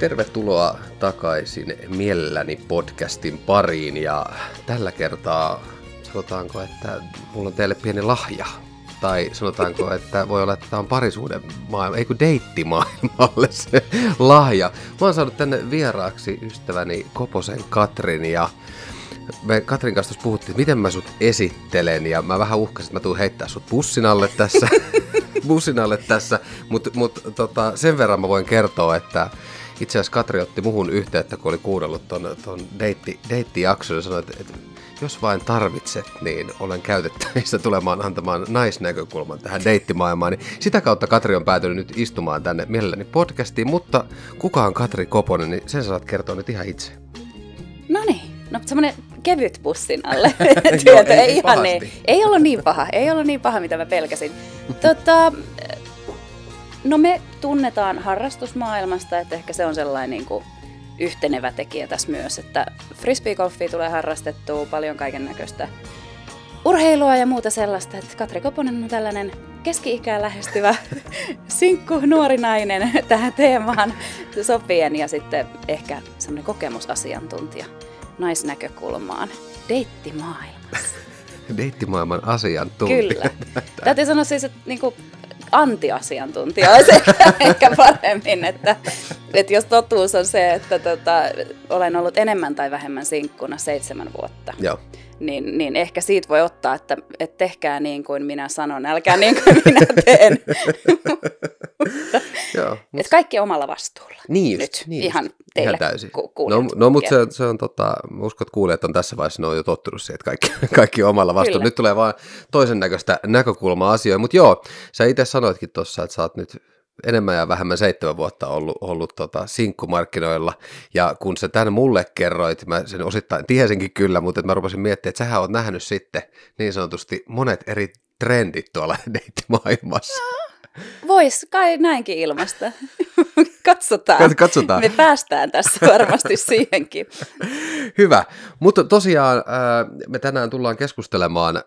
Tervetuloa takaisin Mielelläni podcastin pariin ja tällä kertaa sanotaanko, että mulla on teille pieni lahja. Tai sanotaanko, että voi olla, että tämä on parisuuden maailma, ei kun deittimaailmalle se lahja. Mä oon saanut tänne vieraaksi ystäväni Koposen Katrin ja me Katrin kanssa puhuttiin, että miten mä sut esittelen ja mä vähän uhkasin, että mä tuun heittää sut bussin alle tässä, bussin alle tässä. mutta mut, tota, sen verran mä voin kertoa, että itse asiassa Katri otti muhun yhteyttä, kun oli kuunnellut ton, ton deitti, deittijakson ja sanoi, että, että jos vain tarvitset, niin olen käytettävissä tulemaan antamaan naisnäkökulman tähän deittimaailmaan. Niin sitä kautta Katri on päätynyt nyt istumaan tänne mielelläni podcastiin, mutta kuka on Katri Koponen, niin sen saat kertoa nyt ihan itse. No niin, no semmoinen kevyt bussin alle. Joo, ei, ei, ihan niin. ei ollut niin paha, ei ollut niin paha, mitä mä pelkäsin. tota, no me tunnetaan harrastusmaailmasta, että ehkä se on sellainen niin kuin yhtenevä tekijä tässä myös, että frisbeegolfia tulee harrastettua paljon kaiken näköistä urheilua ja muuta sellaista, että Katri Koponen on tällainen keski-ikään lähestyvä sinkku nuori nainen tähän teemaan sopien ja sitten ehkä semmoinen kokemusasiantuntija naisnäkökulmaan deittimaailmassa. Deittimaailman asiantuntija. Kyllä. Täytyy sanoa siis, että niinku, antiasiantuntija olisi ehkä paremmin, että, että jos totuus on se, että tota, olen ollut enemmän tai vähemmän sinkkuna seitsemän vuotta. Joo niin, niin ehkä siitä voi ottaa, että, että tehkää niin kuin minä sanon, älkää niin kuin minä teen. Joo, mut... että kaikki omalla vastuulla. Niin just, Nyt, niin ihan just. teille ihan täysin. Ku- no, no mutta se, se on tota, uskon, että kuulijat on tässä vaiheessa, ne on jo tottunut siihen, että kaikki, kaikki omalla vastuulla. Kyllä. Nyt tulee vaan toisen näköistä näkökulmaa asioihin, mutta joo, sä itse sanoitkin tuossa, että sä oot nyt enemmän ja vähemmän seitsemän vuotta ollut, ollut tota, sinkkumarkkinoilla, ja kun sä tänne mulle kerroit, mä sen osittain tiesinkin kyllä, mutta mä rupesin miettimään, että sähän oot nähnyt sitten niin sanotusti monet eri trendit tuolla deittimaailmassa. Vois kai näinkin ilmasta. Katsotaan. Katsotaan. Me päästään tässä varmasti siihenkin. Hyvä. Mutta tosiaan äh, me tänään tullaan keskustelemaan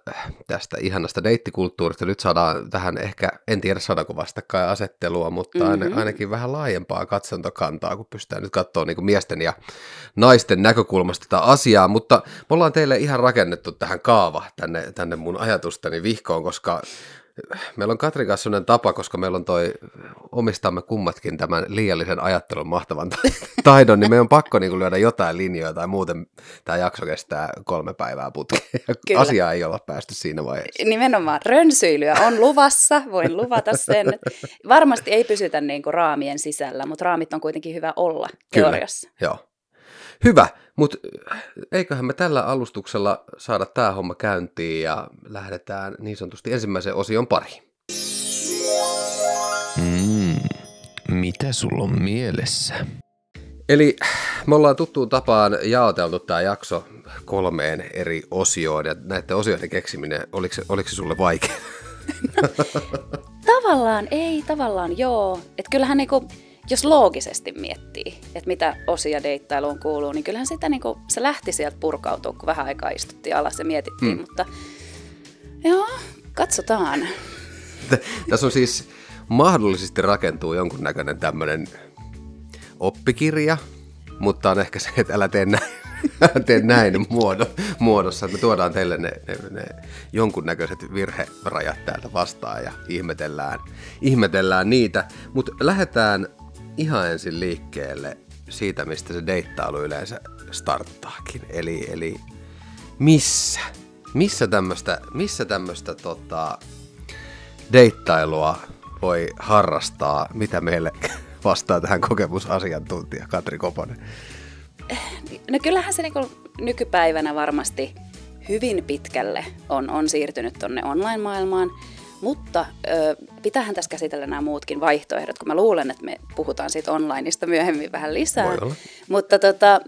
tästä ihanasta deittikulttuurista. Nyt saadaan tähän ehkä, en tiedä saadaanko vastakkainasettelua, mutta mm-hmm. ainakin vähän laajempaa katsontokantaa, kun pystytään nyt katsoa niin miesten ja naisten näkökulmasta tätä asiaa. Mutta me ollaan teille ihan rakennettu tähän kaava tänne, tänne mun ajatustani vihkoon, koska meillä on Katrin kanssa sellainen tapa, koska meillä on toi, omistamme kummatkin tämän liiallisen ajattelun mahtavan taidon, niin meidän on pakko niin lyödä jotain linjoja tai muuten tämä jakso kestää kolme päivää putkeen. Asiaa ei olla päästy siinä vaiheessa. Nimenomaan rönsyilyä on luvassa, voin luvata sen. Varmasti ei pysytä niin kuin raamien sisällä, mutta raamit on kuitenkin hyvä olla teoriassa. Kyllä, joo. Hyvä, mutta eiköhän me tällä alustuksella saada tämä homma käyntiin ja lähdetään niin sanotusti ensimmäisen osion pariin. Mm, mitä sulla on mielessä? Eli me ollaan tuttuun tapaan jaoteltu tämä jakso kolmeen eri osioon ja näiden osioiden keksiminen, oliko se, oliko se sulle vaikea? No, tavallaan ei, tavallaan joo. Että kyllähän niinku, jos loogisesti miettii, että mitä osia deittailuun kuuluu, niin kyllähän sitä niin kuin, se lähti sieltä purkautua, kun vähän aikaa istuttiin alas ja mietittiin, mm. mutta joo, katsotaan. Tässä on siis mahdollisesti rakentuu jonkunnäköinen tämmöinen oppikirja, mutta on ehkä se, että älä tee näin, tee näin muodo, muodossa. Me tuodaan teille ne, ne, ne jonkunnäköiset virherajat täältä vastaan ja ihmetellään, ihmetellään niitä. Mutta lähdetään ihan ensin liikkeelle siitä, mistä se deittailu yleensä starttaakin. Eli, eli missä? Missä tämmöistä missä tämmöistä tota, deittailua voi harrastaa? Mitä meille vastaa tähän kokemusasiantuntija Katri Koponen? No kyllähän se niin nykypäivänä varmasti hyvin pitkälle on, on siirtynyt tuonne online-maailmaan. Mutta ö, pitähän tässä käsitellä nämä muutkin vaihtoehdot, kun mä luulen, että me puhutaan siitä onlineista myöhemmin vähän lisää. Mutta tota,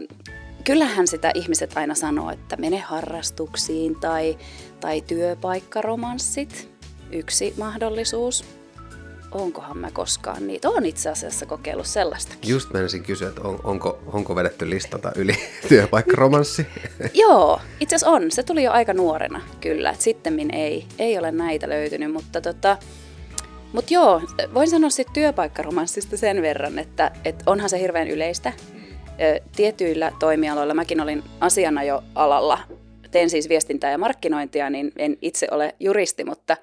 kyllähän sitä ihmiset aina sanoo, että mene harrastuksiin tai, tai työpaikkaromanssit, yksi mahdollisuus onkohan mä koskaan niitä. Olen itse asiassa kokeillut sellaista. Just menisin kysyä, että on, onko, onko vedetty listata yli työpaikkaromanssi? Joo, itse asiassa on. Se tuli jo aika nuorena kyllä. Sitten ei, ei ole näitä löytynyt, mutta tota, Mutta joo, voin sanoa sitten työpaikkaromanssista sen verran, että, että onhan se hirveän yleistä. Tietyillä toimialoilla, mäkin olin asianajoalalla, teen siis viestintää ja markkinointia, niin en itse ole juristi, mutta,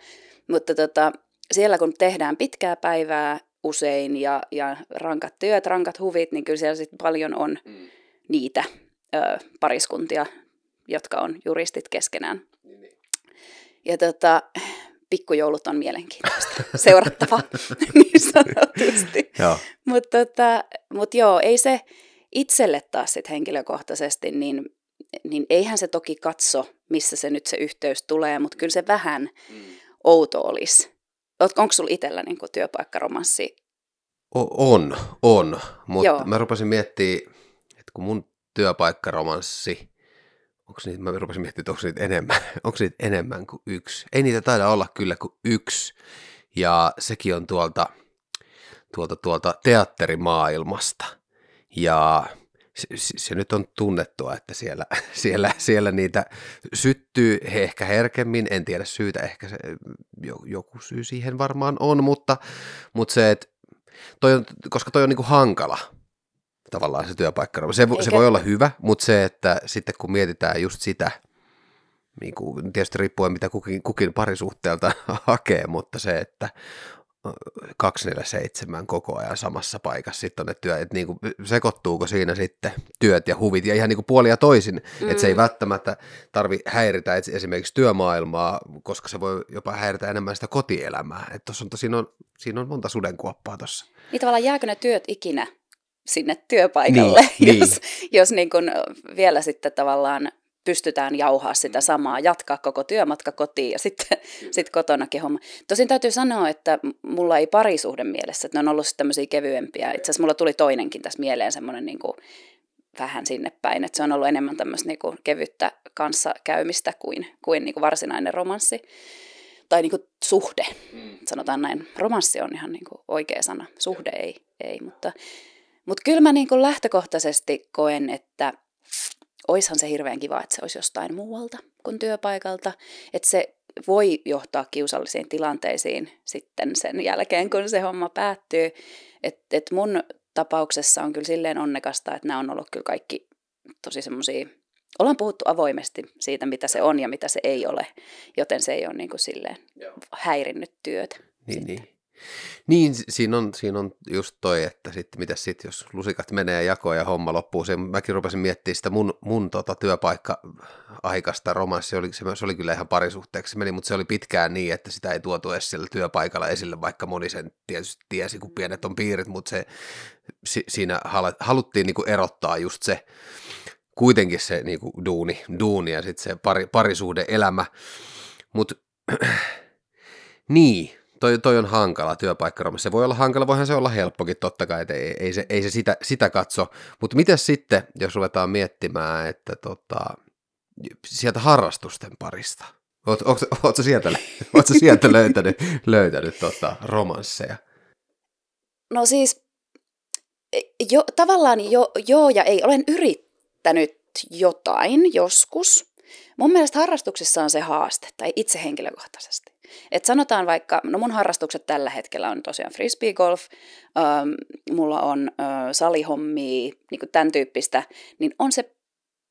mutta tota, siellä kun tehdään pitkää päivää usein ja, ja rankat työt, rankat huvit, niin kyllä siellä sitten paljon on mm. niitä ö, pariskuntia, jotka on juristit keskenään. Niin, niin. Ja tota, pikkujoulut on mielenkiintoista seurattava niin sanotusti. Mutta tota, mut joo, ei se itselle taas sit henkilökohtaisesti, niin, niin eihän se toki katso, missä se nyt se yhteys tulee, mutta kyllä se vähän mm. outo olisi. Onko sulla itsellä niin työpaikkaromanssi? O- on, on. Mutta mä rupesin miettimään, että kun mun työpaikkaromanssi onko niitä, mä rupesin miettimään, onko niitä enemmän, onko niitä enemmän kuin yksi. Ei niitä taida olla kyllä kuin yksi. Ja sekin on tuolta, tuolta, tuolta teatterimaailmasta. Ja se, se nyt on tunnettua, että siellä, siellä, siellä niitä syttyy ehkä herkemmin, en tiedä syytä, ehkä se, joku syy siihen varmaan on, mutta, mutta se, että toi on, koska toi on niinku hankala, tavallaan se työpaikka. Se, se voi olla hyvä, mutta se, että sitten kun mietitään just sitä, niin kuin, tietysti riippuen mitä kukin, kukin parisuhteelta hakee, mutta se, että 247 koko ajan samassa paikassa sitten on ne työt, että niin kuin, sekoittuuko siinä sitten työt ja huvit ja ihan niin kuin puoli ja toisin, mm. että se ei välttämättä tarvi häiritä esimerkiksi työmaailmaa, koska se voi jopa häiritä enemmän sitä kotielämää, että on, siinä, on, siinä on monta sudenkuoppaa tuossa. Niin tavallaan jääkö ne työt ikinä sinne työpaikalle, niin, jos, niin. jos niin kun vielä sitten tavallaan pystytään jauhaa sitä samaa, jatkaa koko työmatka kotiin ja sitten sit kotonakin homma. Tosin täytyy sanoa, että mulla ei parisuhden mielessä, että ne on ollut tämmöisiä kevyempiä. Itse asiassa mulla tuli toinenkin tässä mieleen semmoinen niin kuin vähän sinne päin, että se on ollut enemmän tämmöistä niin kuin kevyttä kanssakäymistä kuin, kuin, niin kuin varsinainen romanssi tai niin kuin suhde. Mm. Sanotaan näin, romanssi on ihan niin kuin oikea sana, suhde ei, ei mutta mutta kyllä mä niin kuin lähtökohtaisesti koen, että oishan se hirveän kiva, että se olisi jostain muualta kuin työpaikalta. Että se voi johtaa kiusallisiin tilanteisiin sitten sen jälkeen, kun se homma päättyy. Että et mun tapauksessa on kyllä silleen onnekasta, että nämä on ollut kyllä kaikki tosi semmoisia, ollaan puhuttu avoimesti siitä, mitä se on ja mitä se ei ole, joten se ei ole niin kuin silleen häirinnyt työtä. Niin, niin. Niin, siinä on, siinä on just toi, että sitten mitä sitten, jos lusikat menee jakoon ja homma loppuu. Se, mäkin rupesin miettimään sitä mun, mun tota, työpaikka-aikaista romanssia, oli, se, se, oli kyllä ihan parisuhteeksi meni, mutta se oli pitkään niin, että sitä ei tuotu edes työpaikalla esille, vaikka moni sen tietysti tiesi, kun pienet on piirit, mutta se, si, siinä haluttiin niinku erottaa just se, kuitenkin se niinku duuni, duuni ja sitten se pari, parisuhde elämä, mutta niin, toi, toi on hankala työpaikka Se voi olla hankala, voihan se olla helppokin totta kai, että ei, ei se, ei se sitä, sitä katso. Mutta miten sitten, jos ruvetaan miettimään, että tota, sieltä harrastusten parista, Oot, oot, sieltä, ootko sieltä löytänyt, löytänyt tota, romansseja? No siis, jo, tavallaan jo, joo ja ei. Olen yrittänyt jotain joskus. Mun mielestä harrastuksissa on se haaste, tai itse henkilökohtaisesti. Et sanotaan vaikka, no mun harrastukset tällä hetkellä on tosiaan frisbee golf, ähm, mulla on äh, salihommia, niin tämän tyyppistä, niin on se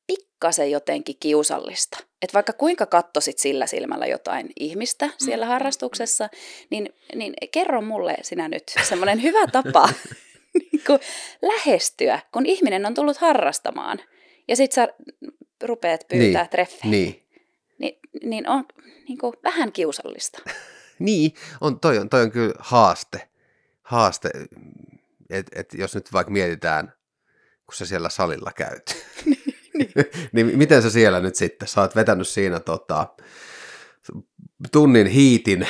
pikkasen jotenkin kiusallista. Että vaikka kuinka kattosit sillä silmällä jotain ihmistä siellä mm. harrastuksessa, niin, niin kerro mulle sinä nyt semmoinen hyvä tapa niin kuin lähestyä, kun ihminen on tullut harrastamaan. Ja sit sä rupeat pyytää niin, treffejä. Niin. Niin, on, niin kuin vähän kiusallista. niin, on, toi, on, toi on kyllä haaste. Haaste, että et jos nyt vaikka mietitään, kun sä siellä salilla käyt, niin. niin miten sä siellä nyt sitten, sä oot vetänyt siinä tota, tunnin hiitin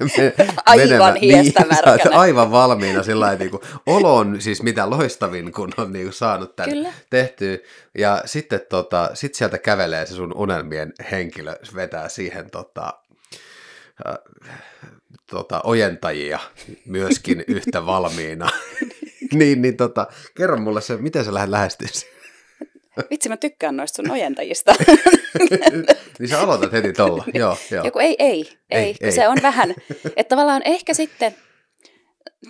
aivan hiestä niin, aivan valmiina sillä niin kuin, olo on siis mitä loistavin, kun on niin kuin, saanut tämän Kyllä. tehtyä. Ja sitten tota, sit sieltä kävelee se sun unelmien henkilö, vetää siihen tota, äh, tota, ojentajia myöskin yhtä valmiina. niin, niin tota, kerro mulle se, miten sä lähdet lähestyä Vitsi, mä tykkään noista sun ojentajista. niin sä aloitat heti tolla, joo, joo. Joku ei, ei, ei, ei, ei. se on vähän. Että tavallaan ehkä sitten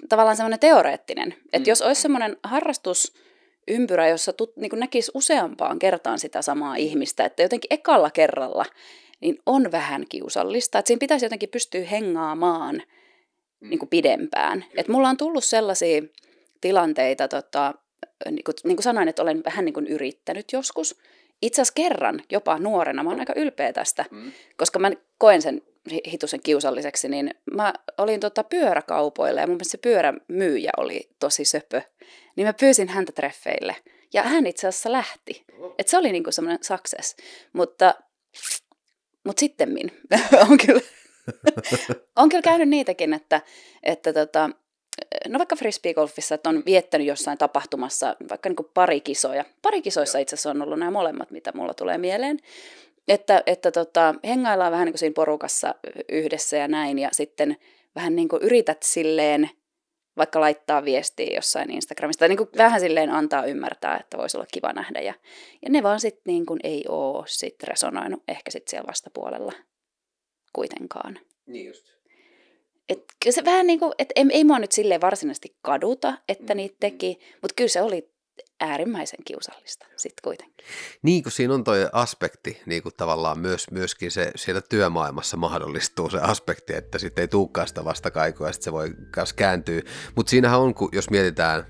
tavallaan semmoinen teoreettinen, että mm. jos olisi semmoinen harrastusympyrä, jossa tut, niin näkisi useampaan kertaan sitä samaa ihmistä, että jotenkin ekalla kerralla niin on vähän kiusallista, että siinä pitäisi jotenkin pystyä hengaamaan mm. niin kuin pidempään. Että mulla on tullut sellaisia tilanteita, tota, niin kuin, niin kuin sanoin, että olen vähän niin kuin yrittänyt joskus. Itse asiassa kerran, jopa nuorena, mä oon aika ylpeä tästä, mm. koska mä koen sen hitusen kiusalliseksi, niin mä olin tota pyöräkaupoilla ja mun mielestä se pyörämyyjä oli tosi söpö. Niin mä pyysin häntä treffeille ja hän itse asiassa lähti. Et se oli niinku semmoinen success. Mutta, mutta sittemmin on kyllä, on kyllä käynyt niitäkin, että, että tota, no vaikka frisbeegolfissa, että on viettänyt jossain tapahtumassa vaikka niin pari kisoja. Pari kisoissa itse asiassa on ollut nämä molemmat, mitä mulla tulee mieleen. Että, että tota, hengaillaan vähän niin kuin siinä porukassa yhdessä ja näin, ja sitten vähän niin kuin yrität silleen, vaikka laittaa viestiä jossain Instagramista, tai niin kuin vähän silleen antaa ymmärtää, että voisi olla kiva nähdä, ja, ja ne vaan sitten niin kuin ei ole sit resonoinut ehkä sitten siellä vastapuolella kuitenkaan. Niin just. Et kyllä se vähän niin kuin, että ei, ei mua nyt silleen varsinaisesti kaduta, että mm, niitä teki, mutta kyllä se oli äärimmäisen kiusallista sitten kuitenkin. Niin kuin siinä on toi aspekti, niin kuin tavallaan myös, myöskin se siellä työmaailmassa mahdollistuu se aspekti, että sitten ei tulekaan sitä vastakaikua ja sitten se voi myös kääntyä. Mutta siinähän on, kun jos mietitään,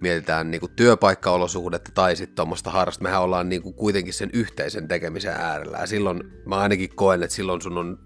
mietitään niin kuin työpaikkaolosuhdetta tai sitten tuommoista harrasta, mehän ollaan niin kuin kuitenkin sen yhteisen tekemisen äärellä ja silloin mä ainakin koen, että silloin sun on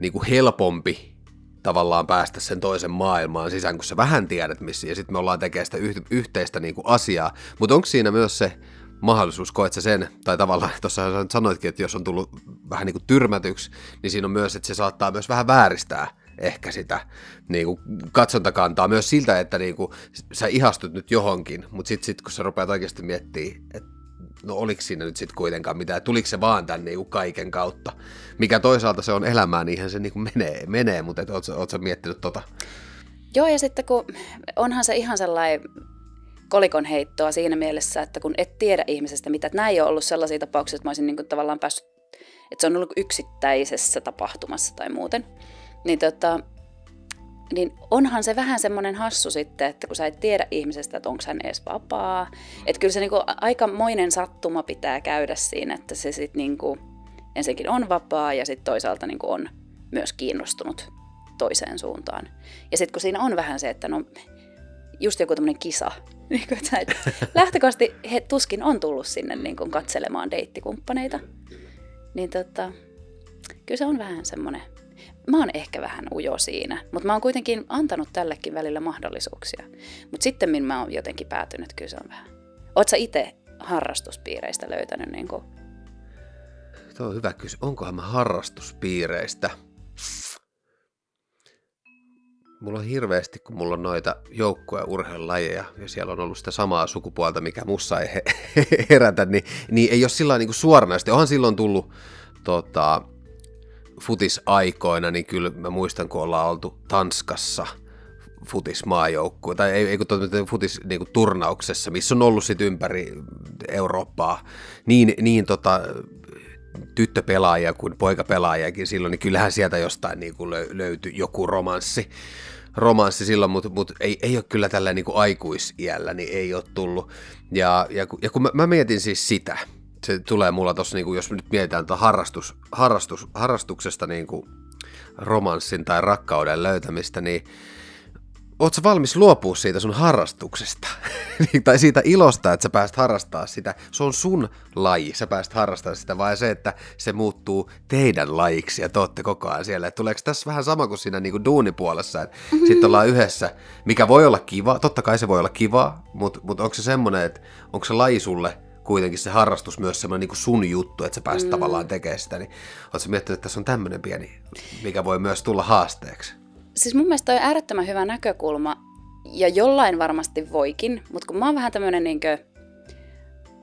niin kuin helpompi tavallaan päästä sen toisen maailmaan sisään, kun sä vähän tiedät missä, ja sitten me ollaan tekemään sitä yhteistä niin kuin asiaa. Mutta onko siinä myös se mahdollisuus, koet sä sen, tai tavallaan tuossa sanoitkin, että jos on tullut vähän niin kuin tyrmätyksi, niin siinä on myös, että se saattaa myös vähän vääristää ehkä sitä niin kuin katsontakantaa myös siltä, että niin kuin, sä ihastut nyt johonkin, mutta sitten sit, kun sä rupeat oikeasti miettimään, että no oliko siinä nyt sitten kuitenkaan mitään, tuliko se vaan tämän niinku kaiken kautta, mikä toisaalta se on elämää, niinhän se niinku menee, menee mutta et, ootko, ootko miettinyt tota? Joo, ja sitten kun onhan se ihan sellainen kolikon heittoa siinä mielessä, että kun et tiedä ihmisestä mitä, että näin ei ole ollut sellaisia tapauksia, että mä olisin niinku tavallaan päässyt, että se on ollut yksittäisessä tapahtumassa tai muuten, niin tota, niin onhan se vähän semmoinen hassu sitten, että kun sä et tiedä ihmisestä, että onko hän edes vapaa. Että kyllä se niinku aikamoinen sattuma pitää käydä siinä, että se sitten niinku ensinnäkin on vapaa ja sitten toisaalta niinku on myös kiinnostunut toiseen suuntaan. Ja sitten kun siinä on vähän se, että no just joku tämmöinen kisa, niin kuin, että lähtökohtaisesti he tuskin on tullut sinne niin kuin katselemaan deittikumppaneita, niin tota, kyllä se on vähän semmoinen mä oon ehkä vähän ujo siinä, mutta mä oon kuitenkin antanut tällekin välillä mahdollisuuksia. Mutta sitten mä oon jotenkin päätynyt, se on vähän. Sä itse harrastuspiireistä löytänyt niin kuin... Tuo on hyvä kysymys. Onkohan mä harrastuspiireistä? Mulla on hirveästi, kun mulla on noita joukkoja urheilulajeja ja siellä on ollut sitä samaa sukupuolta, mikä mussa ei herätä, niin, niin ei ole sillä niin suoranaisesti. Onhan silloin tullut tota, futisaikoina, niin kyllä mä muistan, kun ollaan oltu Tanskassa futismaajoukkue, tai ei, ei kun futis niin kuin turnauksessa, missä on ollut sit ympäri Eurooppaa niin, niin tota, tyttöpelaajia kuin poikapelaajiakin silloin, niin kyllähän sieltä jostain niin kuin löytyi joku romanssi, romanssi silloin, mutta, mutta ei, ei ole kyllä tällä niin aikuisiällä, niin ei ole tullut. Ja, ja, ja kun mä, mä mietin siis sitä, se tulee mulla tuossa, niin jos nyt mietitään tuota harrastus, harrastus, harrastuksesta niin kuin romanssin tai rakkauden löytämistä, niin Oletko valmis luopua siitä sun harrastuksesta? Niin, tai siitä ilosta, että sä pääst harrastaa sitä. Se on sun laji, sä pääst harrastaa sitä, vai se, että se muuttuu teidän lajiksi ja te ootte koko ajan siellä. Et tuleeko tässä vähän sama kuin siinä niinku duunipuolessa, että mm-hmm. sitten ollaan yhdessä, mikä voi olla kiva, totta kai se voi olla kiva, mutta mut onko se semmoinen, että onko se laji sulle kuitenkin se harrastus myös semmoinen niin sun juttu, että sä pääset mm. tavallaan tekemään sitä, niin ootko miettinyt, että tässä on tämmöinen pieni, mikä voi myös tulla haasteeksi? Siis mun mielestä on äärettömän hyvä näkökulma, ja jollain varmasti voikin, mutta kun mä oon vähän tämmöinen niin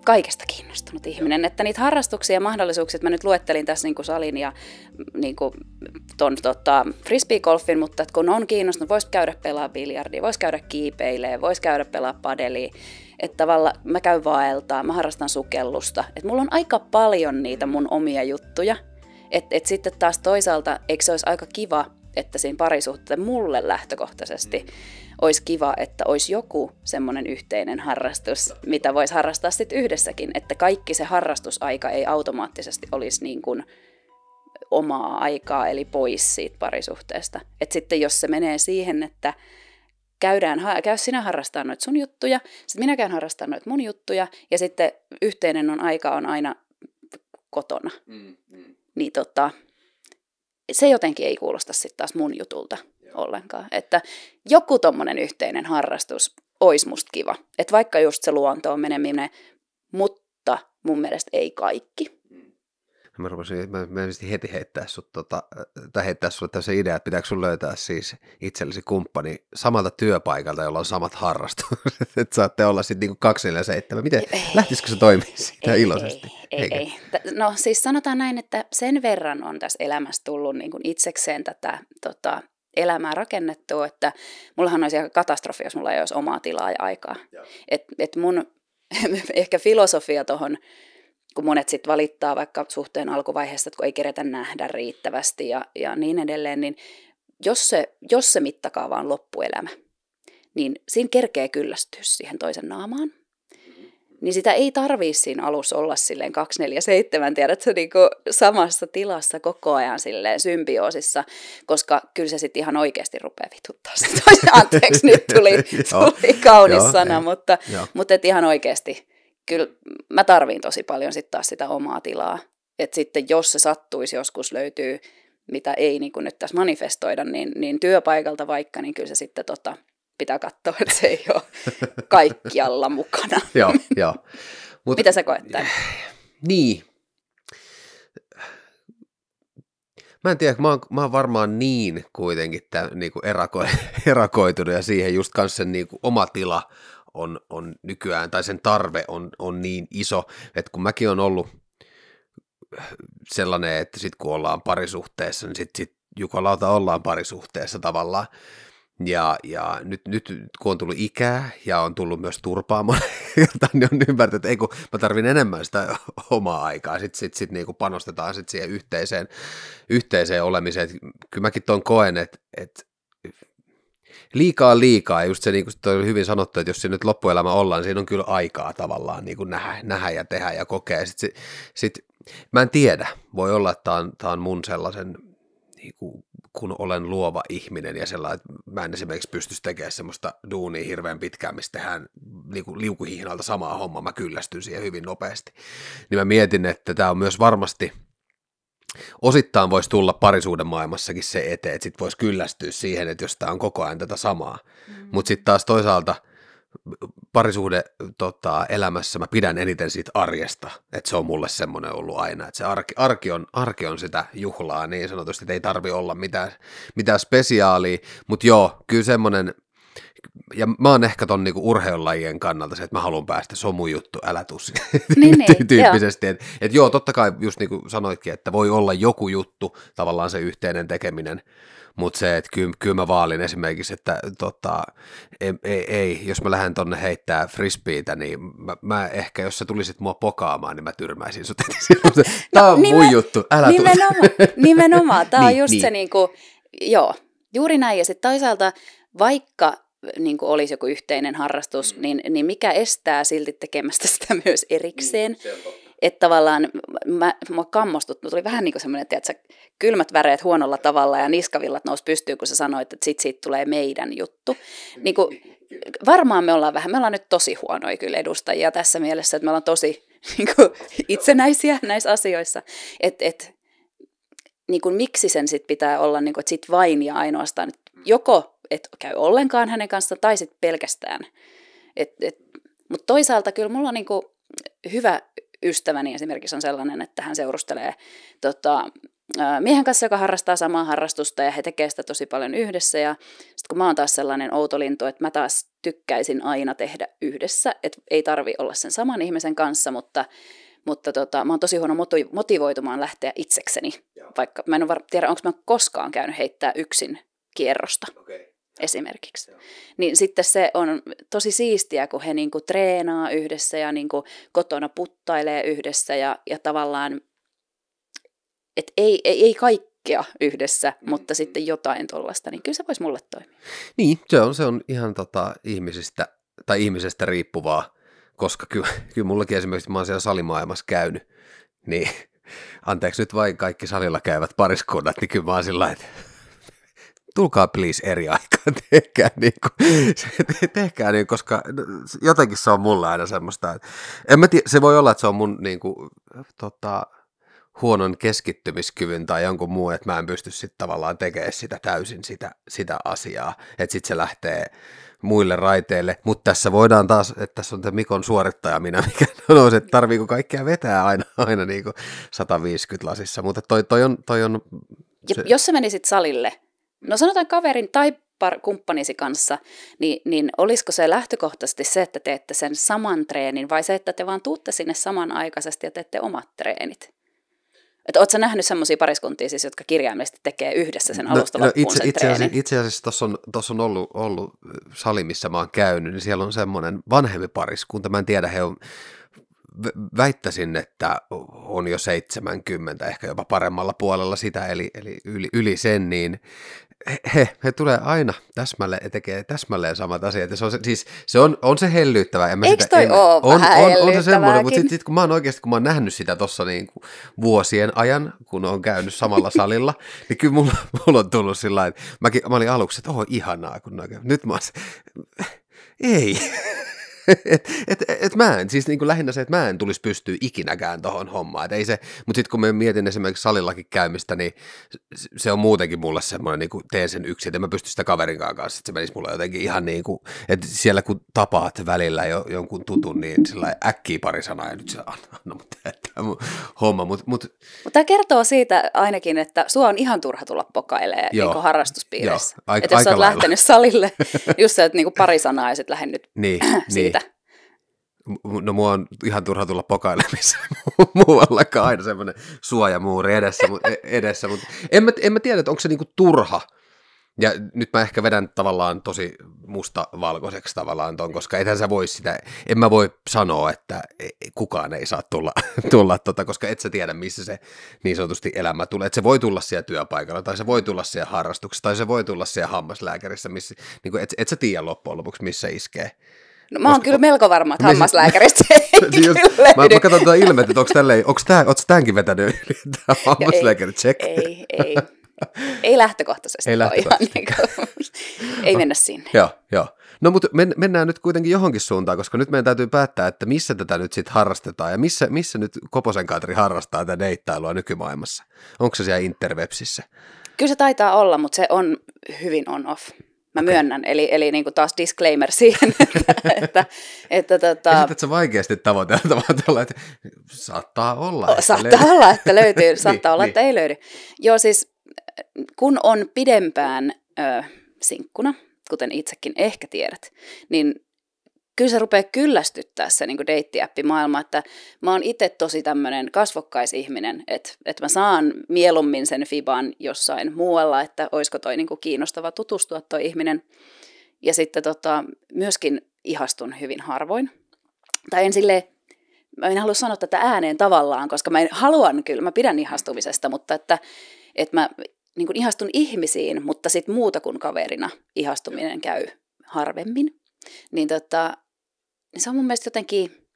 kaikesta kiinnostunut ihminen, että niitä harrastuksia ja mahdollisuuksia, että mä nyt luettelin tässä niin kuin salin ja niin kuin ton tota, frisbeegolfin, mutta että kun on kiinnostunut, voisi käydä pelaa biljardia, voisi käydä kiipeilee, voisi käydä pelaa padelia, Että tavallaan mä käyn vaeltaa, mä harrastan sukellusta. Että mulla on aika paljon niitä mun omia juttuja. Että et sitten taas toisaalta, eikö se olisi aika kiva, että siinä parisuhteessa mulle lähtökohtaisesti olisi kiva, että olisi joku semmoinen yhteinen harrastus, mitä voisi harrastaa sitten yhdessäkin. Että kaikki se harrastusaika ei automaattisesti olisi niin kuin omaa aikaa, eli pois siitä parisuhteesta. Et sitten jos se menee siihen, että käydään, käy sinä harrastaa noita sun juttuja, sitten minä käyn harrastaa noita mun juttuja, ja sitten yhteinen on aika on aina kotona. Mm, mm. Niin tota, se jotenkin ei kuulosta sitten taas mun jutulta Joo. ollenkaan. Että joku tommonen yhteinen harrastus olisi musta kiva. Että vaikka just se luontoon meneminen, mutta mun mielestä ei kaikki. Mä rupesin, mä menisin heti heittää, sut, tota, tai heittää sulle tässä idea, että pitääkö sun löytää siis itsellesi kumppani samalta työpaikalta, jolla on samat harrastukset, että saatte olla sitten niinku 247. Miten, ei, lähtisikö se toimia siitä ei, iloisesti? Ei, ei, ei, No siis sanotaan näin, että sen verran on tässä elämässä tullut niin kuin itsekseen tätä tota, elämää rakennettu, että mullahan olisi aika katastrofi, jos mulla ei olisi omaa tilaa ja aikaa. Että et mun ehkä filosofia tuohon kun monet sitten valittaa vaikka suhteen alkuvaiheessa, että kun ei keretä nähdä riittävästi ja, ja niin edelleen, niin jos se, jos se mittakaava on loppuelämä, niin siinä kerkee kyllästyä siihen toisen naamaan. Niin sitä ei tarvii siinä alussa olla silleen 247, tiedätkö, niin kuin samassa tilassa koko ajan silleen symbioosissa, koska kyllä se sitten ihan oikeasti rupeaa vituttaa se toisen. Anteeksi, nyt tuli, tuli kaunis sana, mutta, mutta et ihan oikeasti kyllä mä tarviin tosi paljon sitten taas sitä omaa tilaa. Että sitten jos se sattuisi joskus löytyy, mitä ei niin kuin nyt tässä manifestoida, niin, niin työpaikalta vaikka, niin kyllä se sitten tota, pitää katsoa, että se ei ole kaikkialla mukana. joo, joo. Mut, mitä sä koet tämän? Niin. Mä en tiedä, mä oon, mä oon varmaan niin kuitenkin tämän, niin kuin erako, erakoitunut ja siihen just kanssa sen niin kuin oma tila on, on nykyään, tai sen tarve on, on niin iso, että kun mäkin on ollut sellainen, että sitten kun ollaan parisuhteessa, niin sitten sit jukolauta ollaan parisuhteessa tavallaan, ja, ja nyt, nyt kun on tullut ikää ja on tullut myös turpaamaan, niin on ymmärtänyt, että ei kun mä tarvin enemmän sitä omaa aikaa, sitten sit, sit niin panostetaan sit siihen yhteiseen, yhteiseen olemiseen. Kyllä mäkin tuon koen, että, että liikaa liikaa, just se niin kuin oli hyvin sanottu, että jos se nyt loppuelämä ollaan, niin siinä on kyllä aikaa tavallaan niin kuin nähdä, nähdä ja tehdä ja kokea. Sitten, sit, mä en tiedä, voi olla, että tämä on, tämä on mun sellaisen, niin kuin, kun olen luova ihminen ja sellainen, että mä en esimerkiksi pystyisi tekemään semmoista duunia hirveän pitkään, missä tehdään niin kuin liukuhihnalta samaa hommaa, mä kyllästyn siihen hyvin nopeasti. Niin mä mietin, että tämä on myös varmasti – osittain voisi tulla parisuuden maailmassakin se eteen, että sitten voisi kyllästyä siihen, että jos tämä on koko ajan tätä samaa. Mm. Mutta sitten taas toisaalta parisuhde tota, elämässä mä pidän eniten siitä arjesta, että se on mulle semmoinen ollut aina, että se arki, arki, on, arki on sitä juhlaa niin sanotusti, että ei tarvi olla mitään, mitään spesiaalia, mutta joo, kyllä semmoinen ja mä oon ehkä ton niinku urheilulajien kannalta se, että mä haluan päästä, se on mun juttu, älä tussi. Niin, niin, tyyppisesti. Että et joo, totta kai just niin kuin sanoitkin, että voi olla joku juttu, tavallaan se yhteinen tekeminen, mutta se, että kyllä, kyllä mä vaalin esimerkiksi, että tota, ei, ei, ei, jos mä lähden tonne heittää frisbeitä, niin mä, mä ehkä, jos sä tulisit mua pokaamaan, niin mä tyrmäisin sut. Tämä on no, mun juttu, älä nimenomaan, nimenomaan, tämä on niin, just niin. se niinku, joo, juuri näin. Ja sitten toisaalta, vaikka niin kuin olisi joku yhteinen harrastus, mm. niin, niin mikä estää silti tekemästä sitä myös erikseen. Mm, että tavallaan mä, mä kammostut, tuli vähän niin kuin semmoinen, että kylmät väreet huonolla tavalla ja niskavillat nousi pystyyn, kun sä sanoit, että sit siitä tulee meidän juttu. Niin kuin, varmaan me ollaan vähän, me ollaan nyt tosi huonoja kyllä edustajia tässä mielessä, että me ollaan tosi niin kuin, itsenäisiä näissä asioissa. Että et, niin kuin, miksi sen sit pitää olla, niin kuin, että sit vain ja ainoastaan, että joko et käy ollenkaan hänen kanssaan tai sitten pelkästään. Mutta toisaalta kyllä mulla on niinku hyvä ystäväni esimerkiksi on sellainen, että hän seurustelee tota, miehen kanssa, joka harrastaa samaa harrastusta ja he tekevät sitä tosi paljon yhdessä. Ja sitten kun mä oon taas sellainen outolintu, että mä taas tykkäisin aina tehdä yhdessä, että ei tarvi olla sen saman ihmisen kanssa, mutta, mutta tota, mä oon tosi huono motivoitumaan lähteä itsekseni. Joo. Vaikka mä en var- tiedä, onko mä koskaan käynyt heittää yksin kierrosta. Okay. Esimerkiksi. Niin sitten se on tosi siistiä, kun he niinku treenaa yhdessä ja niinku kotona puttailee yhdessä ja, ja tavallaan, että ei, ei, ei kaikkea yhdessä, mutta sitten jotain tuollaista, niin kyllä se voisi mulle toimia. Niin, se on, se on ihan tota, ihmisistä tai ihmisestä riippuvaa, koska kyllä, kyllä mullakin esimerkiksi, mä oon siellä salimaailmassa käynyt, niin anteeksi nyt vain kaikki salilla käyvät pariskunnat, niin kyllä mä oon sillä että tulkaa please eri aikaan, tehkää niin kuin, tehkää niin, koska jotenkin se on mulla aina semmoista, en mä tiedä, se voi olla, että se on mun niin kuin, tota, huonon keskittymiskyvyn tai jonkun muu, että mä en pysty sitten tavallaan tekemään sitä täysin sitä, sitä asiaa, että sitten se lähtee muille raiteille, mutta tässä voidaan taas, että tässä on tämä Mikon suorittaja minä, mikä on että tarviiko kaikkea vetää aina, aina niin kuin 150 lasissa, mutta toi, toi on... Toi on se... Jos sä menisit salille, no sanotaan kaverin tai par, kumppanisi kanssa, niin, niin olisiko se lähtökohtaisesti se, että teette sen saman treenin vai se, että te vaan tuutte sinne samanaikaisesti ja teette omat treenit? Että ootko nähnyt semmoisia pariskuntia siis, jotka kirjaimellisesti tekee yhdessä sen alusta no, no itse, sen itse, asiassa, itse asiassa tuossa on, tossa on ollut, ollut sali, missä mä oon käynyt, niin siellä on semmoinen vanhempi pariskunta, mä en tiedä, he on, väittäisin, että on jo 70, ehkä jopa paremmalla puolella sitä, eli, eli yli, yli sen, niin he, he tulee aina täsmälleen ja tekee täsmälleen samat asiat. Ja se on, se, siis, se on, on se hellyyttävä. En Eikö sitä, toi en, ole on, on, on, se semmoinen, mutta sitten sit, kun mä oon oikeasti, kun mä oon nähnyt sitä tuossa niin vuosien ajan, kun on käynyt samalla salilla, niin kyllä mulla, mulla on tullut sillä että mäkin, mä olin aluksi, että oho, ihanaa, kun nyt mä oon se, ei. et, et, et mä en, siis niin kuin lähinnä se, että mä en tulisi pystyä ikinäkään tuohon hommaan. Et ei se, mutta sitten kun mä mietin esimerkiksi salillakin käymistä, niin se on muutenkin mulle semmoinen, niin kuin teen sen yksin, että mä pysty sitä kaverin kanssa, että se menisi mulle jotenkin ihan niin kuin, että siellä kun tapaat välillä jo, jonkun tutun, niin sillä äkkiä pari sanaa ja nyt se anna, anna mut tämä mun homma. Mut, mut. Mutta tämä kertoo siitä ainakin, että sua on ihan turha tulla pokailemaan niin harrastuspiirissä. Että jos sä oot lähtenyt salille, just se, että niin pari sanaa ja sitten lähden niin, siitä. Niin no mua on ihan turha tulla pokailemissa muuallakaan aina semmoinen suojamuuri edessä, e, edessä mutta en mä, en mä tiedä, että onko se niinku turha. Ja nyt mä ehkä vedän tavallaan tosi musta-valkoiseksi tavallaan ton, koska ethän sä voi sitä, en mä voi sanoa, että e, kukaan ei saa tulla, tulla tota, koska et sä tiedä, missä se niin sanotusti elämä tulee. Että se voi tulla siellä työpaikalla, tai se voi tulla siellä harrastuksessa, tai se voi tulla siellä hammaslääkärissä, missä, niin kuin, et, et sä tiedä loppujen lopuksi, missä iskee. No mä oon kyllä melko varma, että hammaslääkäristä ei just, mä, mä katson tätä ilmettä, että onko tälleen, onko tää, ootko tämänkin vetänyt yli, tämä hammaslääkäri check? Ei, ei, ei lähtökohtaisesti. Ei lähtökohtaisesti. Niin kuin, ei mennä sinne. Joo, joo. No mutta men, mennään nyt kuitenkin johonkin suuntaan, koska nyt meidän täytyy päättää, että missä tätä nyt sitten harrastetaan ja missä, missä nyt Koposen Katri harrastaa tätä deittailua nykymaailmassa. Onko se siellä interwebsissä? Kyllä se taitaa olla, mutta se on hyvin on-off. Mä okay. myönnän, eli, eli niin kuin taas disclaimer siihen, että, että, että tota... Esität sä vaikeasti tavoiteltavaa että saattaa olla. Että saattaa löytyy. olla, että löytyy, saattaa niin, olla, niin. että ei löydy. Joo, siis kun on pidempään ö, sinkkuna, kuten itsekin ehkä tiedät, niin kyllä se rupeaa kyllästyttää se niin deittiäppimaailma, että mä oon itse tosi tämmöinen kasvokkaisihminen, että, että mä saan mieluummin sen fiban jossain muualla, että olisiko toi niin kiinnostava tutustua toi ihminen. Ja sitten tota, myöskin ihastun hyvin harvoin. Tai en silleen, mä en halua sanoa tätä ääneen tavallaan, koska mä en, haluan kyllä, mä pidän ihastumisesta, mutta että, että mä niin ihastun ihmisiin, mutta sitten muuta kuin kaverina ihastuminen käy harvemmin. Niin tota, se on mun mielestä jotenkin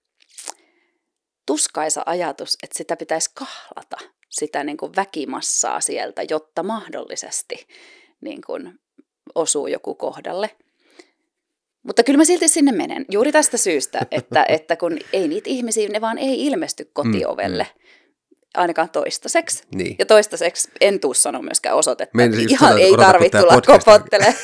tuskaisa ajatus, että sitä pitäisi kahlata, sitä niin kuin väkimassaa sieltä, jotta mahdollisesti niin kuin osuu joku kohdalle. Mutta kyllä mä silti sinne menen, juuri tästä syystä, että, että kun ei niitä ihmisiä, ne vaan ei ilmesty kotiovelle. Mm, mm. Ainakaan toistaiseksi. Niin. Ja toistaiseksi en tuu sanoa myöskään osoitetta. Ihan ei tarvitse tulla kopottelemaan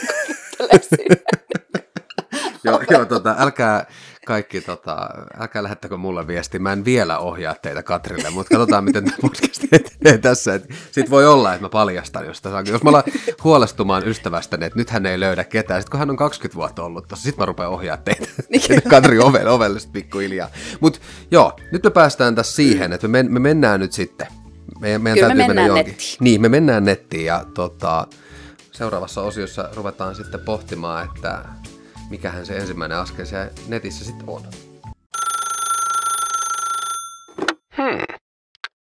joo, joo tota, älkää, kaikki, tota, älkää lähettäkö mulle viesti, mä en vielä ohjaa teitä Katrille, mutta katsotaan, miten tämä podcast etenee tässä. Sitten voi olla, että mä paljastan, jos, tässä, jos mä alan huolestumaan ystävästäni, että nyt hän ei löydä ketään, sitten kun hän on 20 vuotta ollut tuossa, sitten mä rupean ohjaa teitä, Katri ovelle, ovelle pikkuhiljaa. Mutta joo, nyt me päästään tässä siihen, että me, men, me mennään nyt sitten. Me, meidän Kyllä me mennään nettiin. Niin, me mennään nettiin ja tota, seuraavassa osiossa ruvetaan sitten pohtimaan, että mikähän se ensimmäinen askel siellä netissä sitten on. Hmm.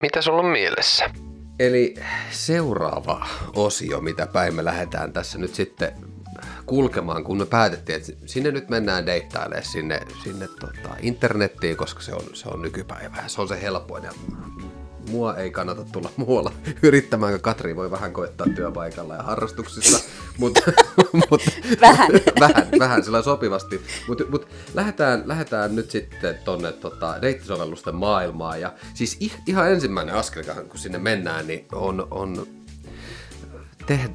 Mitä sulla on mielessä? Eli seuraava osio, mitä päin me lähdetään tässä nyt sitten kulkemaan, kun me päätettiin, että sinne nyt mennään deittailemaan sinne, sinne tota, internettiin, koska se on, se on nykypäivää. Se on se helpoin ja mua ei kannata tulla muualla yrittämään, kun Katri voi vähän koettaa työpaikalla ja harrastuksissa, mutta mut, vähän. vähän, vähän sillä sopivasti. Mutta mut lähdetään, lähdetään nyt sitten tonne tota, deittisovellusten maailmaan. Ja siis ihan ensimmäinen askel, kun sinne mennään, niin on, on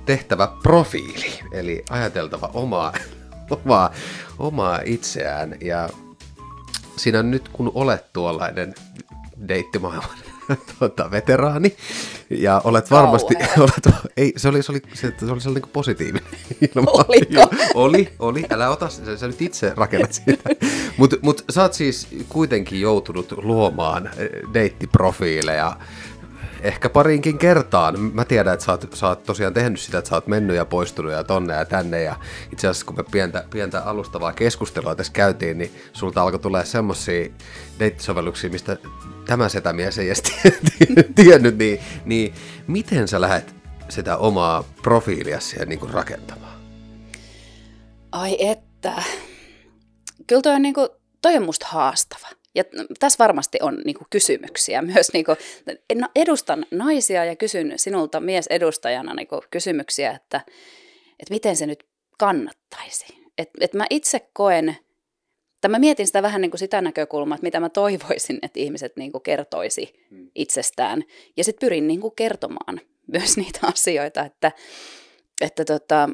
tehtävä profiili, eli ajateltava omaa, omaa, omaa itseään. Ja siinä nyt kun olet tuollainen deittimaailman tuota, veteraani, ja olet varmasti, olet, ei, se oli, se oli, se, se oli sellainen positiivinen ilma. Oliko? Oli, oli, älä ota, sä, sä nyt itse rakennat sitä. Mutta mut, sä oot siis kuitenkin joutunut luomaan eh, deittiprofiileja, ehkä parinkin kertaan. Mä tiedän, että sä oot, sä oot tosiaan tehnyt sitä, että sä oot mennyt ja poistunut ja tonne ja tänne. Ja itse asiassa kun me pientä, pientä alustavaa keskustelua tässä käytiin, niin sulta alkoi tulee semmosia deittisovelluksia, mistä tämä setämies ei edes tiennyt, niin, niin miten sä lähdet sitä omaa profiilia siihen niin rakentamaan? Ai että. Kyllä toi on, niin kuin, toi on musta haastava. Ja tässä varmasti on niin kuin, kysymyksiä myös. Niin kuin, no, edustan naisia ja kysyn sinulta miesedustajana niin kuin, kysymyksiä, että, että miten se nyt kannattaisi. Et, et mä itse koen, tai mä mietin sitä vähän niin kuin sitä näkökulmaa, että mitä mä toivoisin, että ihmiset niin kuin kertoisi hmm. itsestään. Ja sitten pyrin niin kuin kertomaan myös niitä asioita, että, että tota,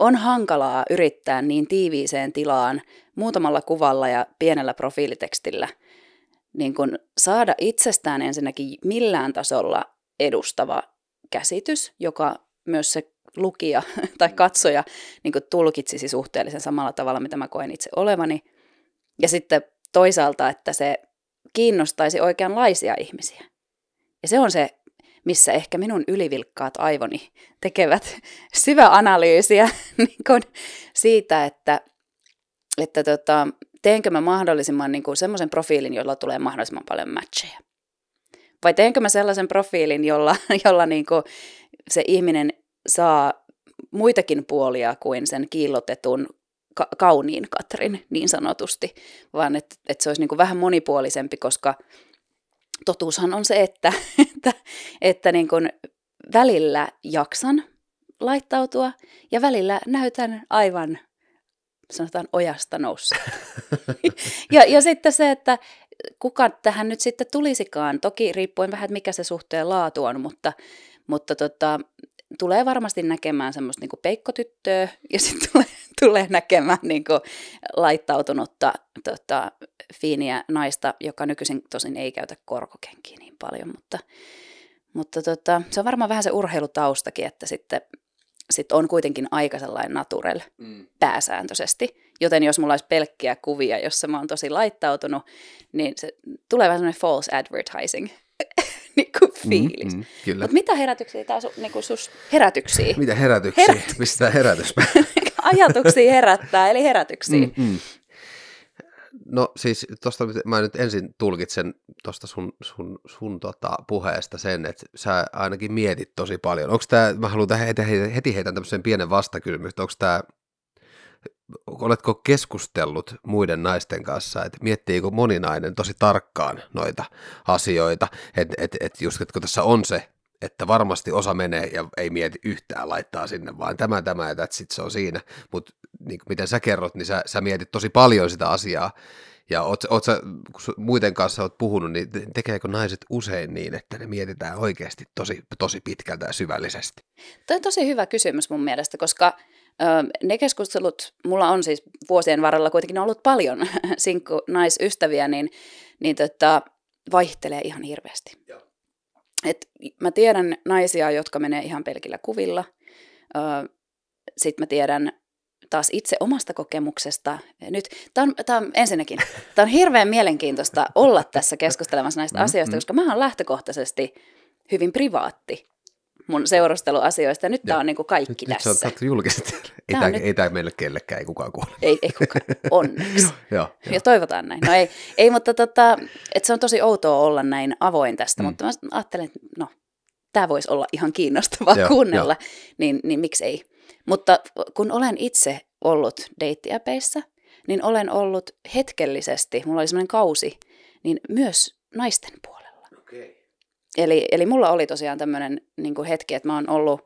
on hankalaa yrittää niin tiiviiseen tilaan muutamalla kuvalla ja pienellä profiilitekstillä niin kun saada itsestään ensinnäkin millään tasolla edustava käsitys, joka myös se lukija tai katsoja niin tulkitsisi suhteellisen samalla tavalla, mitä mä koen itse olevani. Ja sitten toisaalta, että se kiinnostaisi oikeanlaisia ihmisiä. Ja se on se missä ehkä minun ylivilkkaat aivoni tekevät syväanalyysiä niin siitä, että, että tota, teenkö mä mahdollisimman niin kuin semmoisen profiilin, jolla tulee mahdollisimman paljon matcheja. Vai teenkö mä sellaisen profiilin, jolla, jolla niin kuin se ihminen saa muitakin puolia kuin sen kiillotetun ka- kauniin Katrin niin sanotusti, vaan että, että se olisi niin kuin vähän monipuolisempi, koska totuushan on se, että, että, että niin kuin välillä jaksan laittautua ja välillä näytän aivan sanotaan ojasta noussa. ja, ja sitten se, että kuka tähän nyt sitten tulisikaan, toki riippuen vähän, että mikä se suhteen laatu on, mutta, mutta tota, tulee varmasti näkemään semmoista niin peikkotyttöä ja sitten tulee, tulee näkemään niin laittautunutta tota, fiiniä naista, joka nykyisin tosin ei käytä korkokenkiä niin paljon, mutta, mutta tota, se on varmaan vähän se urheilutaustakin, että sitten sit on kuitenkin aika sellainen naturel mm. pääsääntöisesti. Joten jos mulla olisi pelkkiä kuvia, jossa mä oon tosi laittautunut, niin se tulee vähän sellainen false advertising niin kuin fiilis. Mm, mm, kyllä. Mutta mitä herätyksiä tämä niin kuin sus herätyksiä? Mitä herätyksiä? Herät... Mistä herätys? Ajatuksia herättää, eli herätyksiä. Mm, mm. No siis tuosta mä nyt ensin tulkitsen tuosta sun, sun, sun tota puheesta sen, että sä ainakin mietit tosi paljon. Onko tämä, mä haluan heti, heti heitän tämmöisen pienen vastakysymyksen, onko tämä oletko keskustellut muiden naisten kanssa, että miettiikö moninainen tosi tarkkaan noita asioita, että et, et just että kun tässä on se, että varmasti osa menee ja ei mieti yhtään laittaa sinne, vaan tämä, tämä ja sitten se on siinä, mutta niin miten sä kerrot, niin sä, sä mietit tosi paljon sitä asiaa, ja oot, oot sä, kun muiden kanssa oot puhunut, niin tekeekö naiset usein niin, että ne mietitään oikeasti tosi, tosi pitkältä ja syvällisesti? Tämä on tosi hyvä kysymys mun mielestä, koska ne keskustelut, mulla on siis vuosien varrella kuitenkin ollut paljon sinkku naisystäviä, niin, niin tota, vaihtelee ihan hirveästi. Et mä tiedän naisia, jotka menee ihan pelkillä kuvilla. Sitten mä tiedän taas itse omasta kokemuksesta. Nyt, tämä on, tämä on ensinnäkin, tämä on hirveän mielenkiintoista olla tässä keskustelemassa näistä mm, asioista, koska mä oon lähtökohtaisesti hyvin privaatti mun seurusteluasioista. Nyt tämä on niin kuin kaikki nyt, tässä. Nyt se on julkisesti. Ei tämä, nyt- ei tämä meille kellekään, ei kukaan kuule. Ei, ei kukaan, onneksi. Joo, Ja toivotaan näin. No ei, ei mutta tota, et se on tosi outoa olla näin avoin tästä, Mm. mutta mä ajattelen, että no, tämä voisi olla ihan kiinnostavaa Joo, kuunnella, niin, niin miksi ei. Mutta kun olen itse ollut deittiäpeissä, niin olen ollut hetkellisesti, mulla oli semmoinen kausi, niin myös naisten puolella. Eli, eli mulla oli tosiaan tämmöinen niin hetki, että mä oon ollut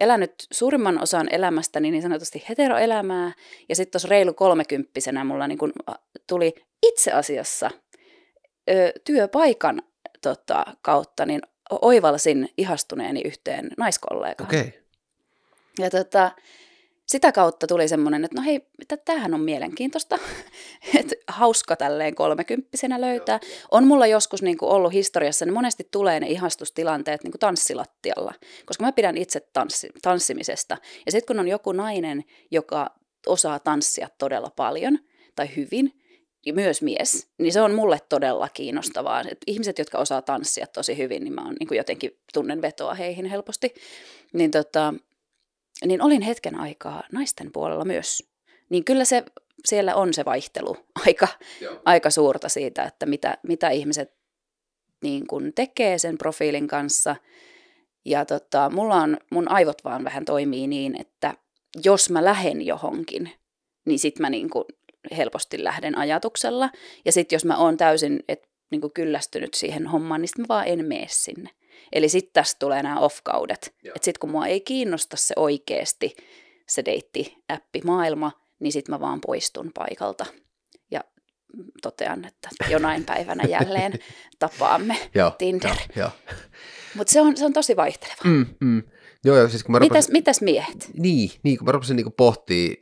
elänyt suurimman osan elämästäni niin sanotusti heteroelämää, ja sitten tuossa reilu kolmekymppisenä mulla niin kun, a, tuli itse asiassa ö, työpaikan tota, kautta, niin oivalsin ihastuneeni yhteen naiskollegaan. Okei. Okay. Ja tota, sitä kautta tuli semmoinen, että no hei, tämähän on mielenkiintoista, että hauska tälleen kolmekymppisenä löytää. On mulla joskus niin kuin ollut historiassa, niin monesti tulee ne ihastustilanteet niin kuin tanssilattialla, koska mä pidän itse tanssi, tanssimisesta. Ja sitten kun on joku nainen, joka osaa tanssia todella paljon tai hyvin, ja myös mies, niin se on mulle todella kiinnostavaa. Et ihmiset, jotka osaa tanssia tosi hyvin, niin mä oon niin kuin jotenkin tunnen vetoa heihin helposti. Niin tota, niin olin hetken aikaa naisten puolella myös. Niin kyllä se, siellä on se vaihtelu aika, Joo. aika suurta siitä, että mitä, mitä ihmiset niin kun tekee sen profiilin kanssa. Ja tota, mulla on, mun aivot vaan vähän toimii niin, että jos mä lähden johonkin, niin sit mä niin kun helposti lähden ajatuksella. Ja sitten jos mä oon täysin et, niin kun kyllästynyt siihen hommaan, niin sit mä vaan en mene sinne. Eli sitten tästä tulee nämä off-kaudet. Että sitten kun mua ei kiinnosta se oikeasti, se deitti-appi maailma, niin sitten mä vaan poistun paikalta. Ja totean, että jonain päivänä jälleen tapaamme Joo, Tinder. Joo, joo. Mutta se on, se on tosi vaihteleva. Mm, mm. Joo, joo, siis kun mä Mitäs, rupesin, mitäs miehet? niin, niin, kun mä rupesin niin pohtia,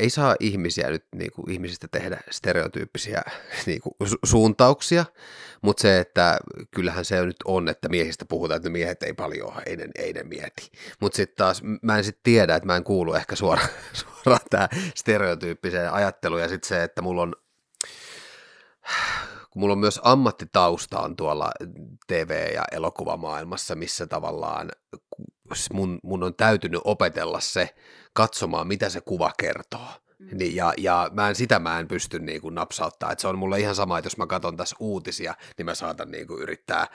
ei saa ihmisiä nyt niin kuin, ihmisistä tehdä stereotyyppisiä niin kuin, su- suuntauksia, mutta se, että kyllähän se nyt on, että miehistä puhutaan, että miehet ei paljon, ei ne, ei ne mieti. Mutta sitten taas mä en sitten tiedä, että mä en kuulu ehkä suoraan, suoraan tähän stereotyyppiseen ajatteluun ja sitten se, että mulla on kun mulla on myös ammattitausta on tuolla TV- ja elokuvamaailmassa, missä tavallaan mun, mun on täytynyt opetella se katsomaan, mitä se kuva kertoo. Niin, ja, ja mä en, sitä mä en pysty niin kuin napsauttaa. Et se on mulle ihan sama, että jos mä katson tässä uutisia, niin mä saatan niin kuin yrittää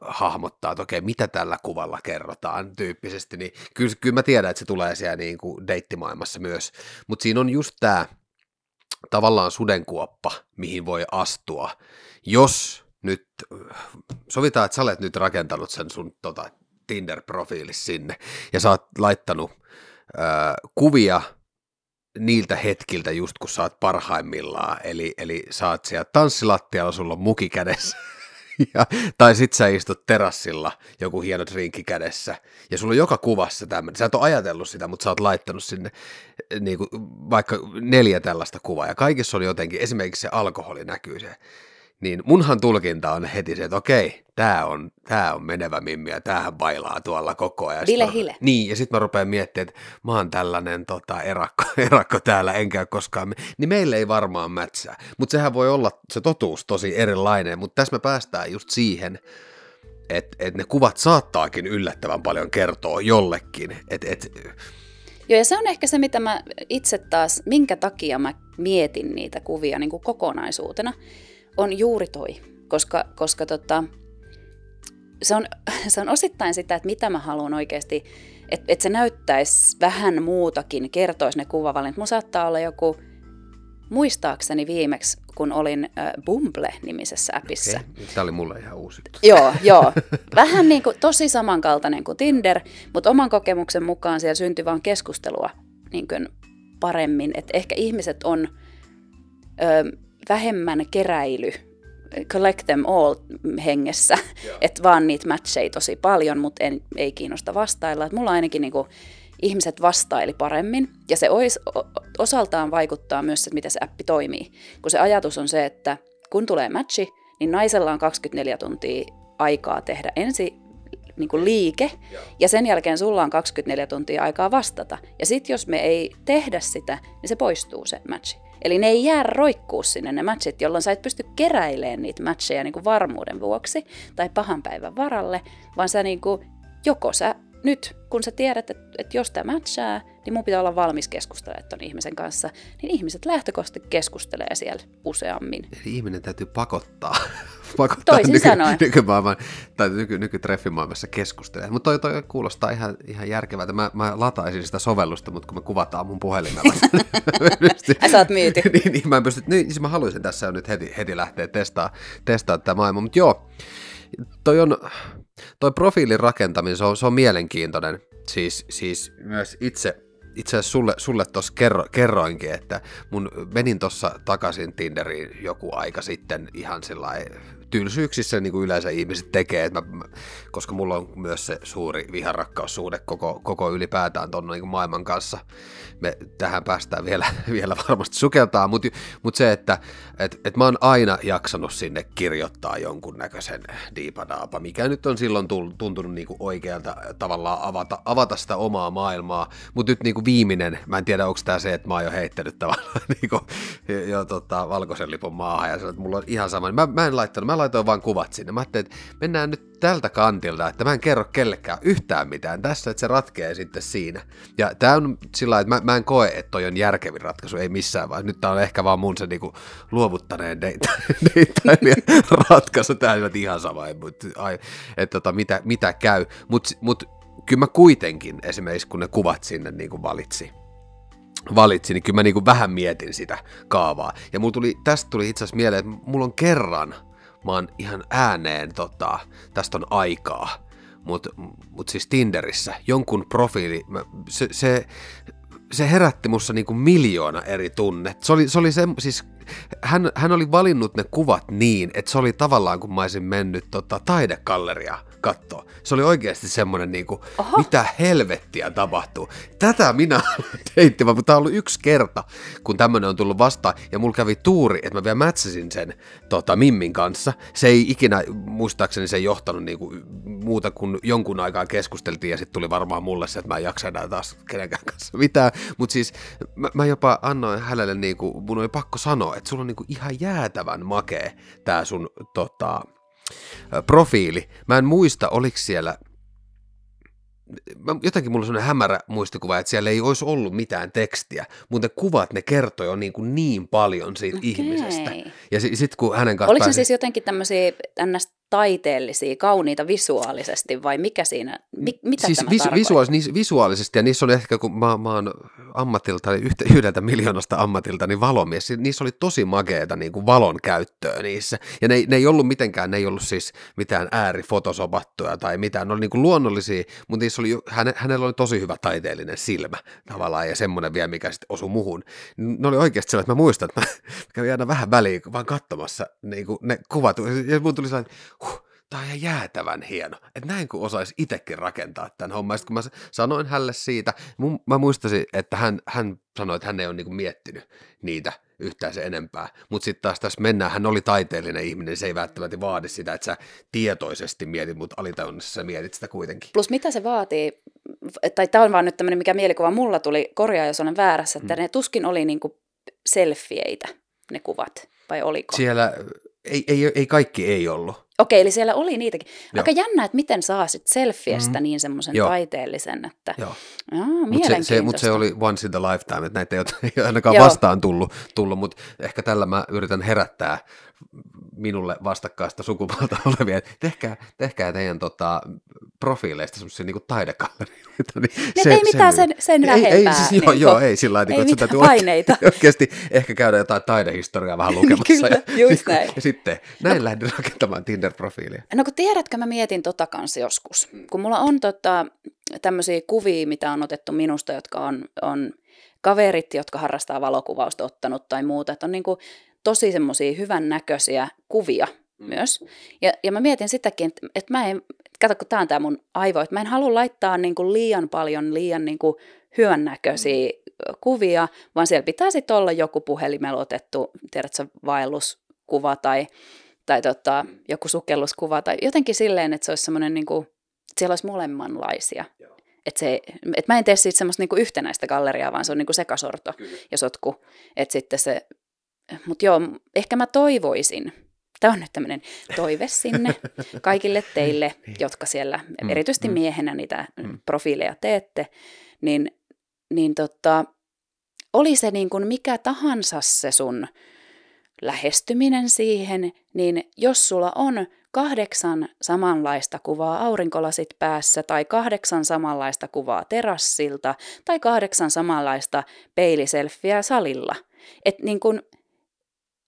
hahmottaa, että okei, mitä tällä kuvalla kerrotaan tyyppisesti. Niin kyllä, kyllä mä tiedän, että se tulee siellä niin kuin deittimaailmassa myös. Mutta siinä on just tämä tavallaan sudenkuoppa, mihin voi astua, jos nyt, sovitaan, että sä olet nyt rakentanut sen sun tota, Tinder-profiilis sinne, ja sä oot laittanut ää, kuvia niiltä hetkiltä just kun sä oot parhaimmillaan, eli, eli sä oot siellä tanssilattialla, sulla on muki kädessä, ja, tai sit sä istut terassilla, joku hieno drinkki kädessä, ja sulla on joka kuvassa tämmöinen, sä et ole ajatellut sitä, mutta sä oot laittanut sinne niin kuin, vaikka neljä tällaista kuvaa, ja kaikissa on jotenkin, esimerkiksi se alkoholi näkyy se, niin munhan tulkinta on heti se, että okei, tää on, tää on menevä mimmi ja tämähän bailaa tuolla koko ajan. Mä- hile. Niin, ja sitten mä rupean miettimään, että mä oon tällainen tota, erakko, erakko täällä, enkä koskaan, niin meille ei varmaan mätsää. Mutta sehän voi olla se totuus tosi erilainen, mutta tässä me päästään just siihen, että et ne kuvat saattaakin yllättävän paljon kertoa jollekin. Et, et, Joo, ja se on ehkä se, mitä mä itse taas, minkä takia mä mietin niitä kuvia niin kuin kokonaisuutena, on juuri toi. Koska, koska tota, se, on, se on osittain sitä, että mitä mä haluan oikeasti, että et se näyttäisi vähän muutakin, kertoisi ne kuvavalinnat. Mun saattaa olla joku, muistaakseni viimeksi, kun olin äh, Bumble-nimisessä appissa. okay. Tämä oli mulle ihan uusi. Joo, joo. Vähän niin kuin, tosi samankaltainen kuin Tinder, mutta oman kokemuksen mukaan siellä syntyi vaan keskustelua niin kuin paremmin. Että ehkä ihmiset on ö, vähemmän keräily, collect them all hengessä, että vaan niitä matcheja tosi paljon, mutta en, ei kiinnosta vastailla. Et mulla ainakin niin kuin, ihmiset vastaili paremmin, ja se ois, osaltaan vaikuttaa myös, että miten se appi toimii. Kun se ajatus on se, että kun tulee matchi, niin naisella on 24 tuntia aikaa tehdä ensi niin kuin liike, ja sen jälkeen sulla on 24 tuntia aikaa vastata. Ja sitten jos me ei tehdä sitä, niin se poistuu se matchi. Eli ne ei jää roikkuu sinne ne matchit, jolloin sä et pysty keräilemään niitä matcheja niin kuin varmuuden vuoksi tai pahan päivän varalle, vaan sä niin kuin, joko sä nyt, kun sä tiedät, että, että jos tämä matchaa, niin mun pitää olla valmis keskustelemaan ton ihmisen kanssa, niin ihmiset lähtökohtaisesti keskustelee siellä useammin. Eli ihminen täytyy pakottaa, pakottaa Toisin nyky, sanoen. nykymaailman, tai nyky, nykytreffimaailmassa keskustelemaan. Mutta toi, toi kuulostaa ihan, ihan järkevältä. Mä, mä lataisin sitä sovellusta, mutta kun me kuvataan mun puhelimella. Ai sä oot myyty. niin, niin, mä en pysty, niin, siis mä haluaisin tässä nyt heti, heti lähteä testaa, testaa tätä maailmaa. Mutta joo, toi on, toi profiilin rakentaminen, se on, se on mielenkiintoinen. Siis, siis myös itse, itse asiassa sulle, sulle tuossa kerro, kerroinkin, että mun menin tuossa takaisin Tinderiin joku aika sitten ihan sellainen tylsyyksissä niin kuin yleensä ihmiset tekee, että mä, koska mulla on myös se suuri viharakkaussuhde koko, koko ylipäätään tuon niin maailman kanssa. Me tähän päästään vielä, vielä varmasti sukeltaa, mutta mut se, että et, et mä oon aina jaksanut sinne kirjoittaa jonkunnäköisen diipadaapa, mikä nyt on silloin tuntunut niin kuin oikealta tavallaan avata, avata sitä omaa maailmaa, mutta nyt niin kuin viimeinen, mä en tiedä onko tämä se, että mä oon jo heittänyt tavallaan niin kuin, jo tota, valkoisen lipun maahan ja sanoin, että mulla on ihan sama. Mä, mä en laittanut, mä laitoin vaan kuvat sinne. Mä ajattelin, että mennään nyt tältä kantilta, että mä en kerro kellekään yhtään mitään tässä, että se ratkee sitten siinä. Ja tää on sillä että mä, mä en koe, että toi on järkevin ratkaisu, ei missään vaan. Nyt tää on ehkä vaan mun se niinku luovuttaneen deittailija ratkaisu. Tää on ihan sama, mutta että tota, mitä, mitä käy. Mutta mut, kyllä mä kuitenkin esimerkiksi, kun ne kuvat sinne niin kuin valitsi, valitsi, niin kyllä mä niin kuin vähän mietin sitä kaavaa. Ja mulla tuli, tästä tuli itse asiassa mieleen, että mulla on kerran mä oon ihan ääneen, tota, tästä on aikaa, mutta mut siis Tinderissä jonkun profiili, se, se, se herätti mussa niinku miljoona eri tunnet. Se oli, se oli se, siis hän, hän oli valinnut ne kuvat niin, että se oli tavallaan kun mä olisin mennyt tota, taidekalleria katsoa. Se oli oikeasti semmoinen, niin kuin, mitä helvettiä tapahtuu. Tätä minä teitti, mutta tämä on ollut yksi kerta, kun tämmöinen on tullut vastaan, ja mulla kävi tuuri, että mä vielä mätsäsin sen tota, Mimmin kanssa. Se ei ikinä, muistaakseni se ei johtanut niin kuin, muuta kuin jonkun aikaa keskusteltiin, ja sitten tuli varmaan mulle se, että mä en jaksa enää taas kenenkään kanssa mitään. Mutta siis mä, mä, jopa annoin hänelle, niin kuin, mun oli pakko sanoa, että sulla on niin kuin, ihan jäätävän makee tämä sun tota, profiili. Mä en muista, oliko siellä jotenkin mulla on sellainen hämärä muistikuva, että siellä ei olisi ollut mitään tekstiä, mutta ne kuvat, ne kertoi jo niin, kuin niin paljon siitä okay. ihmisestä. Ja sitten kun hänen kanssa Oliko pääsi... se siis jotenkin tämmöisiä ns taiteellisia, kauniita visuaalisesti vai mikä siinä, mi, mitä siis tämä vis, visuaalis, niin visuaalisesti ja niissä oli ehkä, kun mä, mä oon ammatilta, yhtä, yhdeltä miljoonasta ammatilta, niin valomies, niissä oli tosi makeeta niin kuin valon käyttöä niissä. Ja ne, ne ei ollut mitenkään, ne ei ollut siis mitään äärifotosobattuja tai mitään, ne oli niin kuin luonnollisia, mutta niissä oli, häne, hänellä oli tosi hyvä taiteellinen silmä tavallaan ja semmoinen vielä, mikä sitten osui muhun. Ne oli oikeasti sellainen, että mä muistan, että mä kävin aina vähän väliin vaan katsomassa niin kuin ne kuvat ja mun tuli sellainen, huh, tämä on ihan jäätävän hieno, että näin kun osaisi itsekin rakentaa tämän homman. Sitten kun mä sanoin hänelle siitä, mun, mä muistasin, että hän, hän sanoi, että hän ei ole niinku miettinyt niitä yhtään se enempää. Mutta sitten taas tässä mennään, hän oli taiteellinen ihminen, se ei välttämättä vaadi sitä, että sä tietoisesti mietit, mutta alitajunnassa sä mietit sitä kuitenkin. Plus mitä se vaatii, tai tämä on vaan nyt tämmöinen, mikä mielikuva mulla tuli, korjaa jos olen väärässä, että mm. ne tuskin oli niinku selfieitä, ne kuvat, vai oliko? Siellä ei, ei, ei kaikki ei ollut. Okei, eli siellä oli niitäkin. Joo. Aika jännä, että miten saa sitten selfiestä mm. niin semmoisen taiteellisen, että Joo. Aa, mutta se, se, mut se oli once in the lifetime, että näitä ei ole ainakaan Joo. vastaan tullut, tullut mutta ehkä tällä mä yritän herättää minulle vastakkaista sukupuolta olevia, että tehkää, tehkää teidän tota, profiileista semmoisia niin taidekallerioita. Niin se, ei mitään sen, sen ei, ei, siis, joo, niin joo, ei sillä lailla, ei että täytyy paineita. oikeasti ehkä käydä jotain taidehistoriaa vähän lukemassa. Kyllä, ja, just näin. Ja sitten näin no, lähdin rakentamaan Tinder-profiilia. No kun tiedätkö, mä mietin tota kanssa joskus. Kun mulla on tota, tämmöisiä kuvia, mitä on otettu minusta, jotka on, on kaverit, jotka harrastaa valokuvausta ottanut tai muuta. Että on niin kuin tosi semmoisia hyvän näköisiä kuvia mm. myös. Ja, ja mä mietin sitäkin, että, että mä en, kato kun tää on tää mun aivo, että mä en halua laittaa niin kuin liian paljon liian niin kuin hyvännäköisiä mm. kuvia, vaan siellä pitää sitten olla joku puhelimella otettu, tiedätkö, vaelluskuva tai, tai tota, joku sukelluskuva tai jotenkin silleen, että se olisi semmoinen niin kuin, siellä olisi molemmanlaisia. Että se, et mä en tee siitä semmoista niinku yhtenäistä galleriaa, vaan se on niinku sekasorto Kyllä. ja sotku. Että sitten se, mutta joo, ehkä mä toivoisin, Tämä on nyt tämmöinen toive sinne kaikille teille, niin. jotka siellä, mm, erityisesti mm. miehenä niitä mm. profiileja teette, niin, niin tota, oli se niin kuin mikä tahansa se sun lähestyminen siihen, niin jos sulla on kahdeksan samanlaista kuvaa aurinkolasit päässä tai kahdeksan samanlaista kuvaa terassilta tai kahdeksan samanlaista peiliselfiä salilla, että niin kun,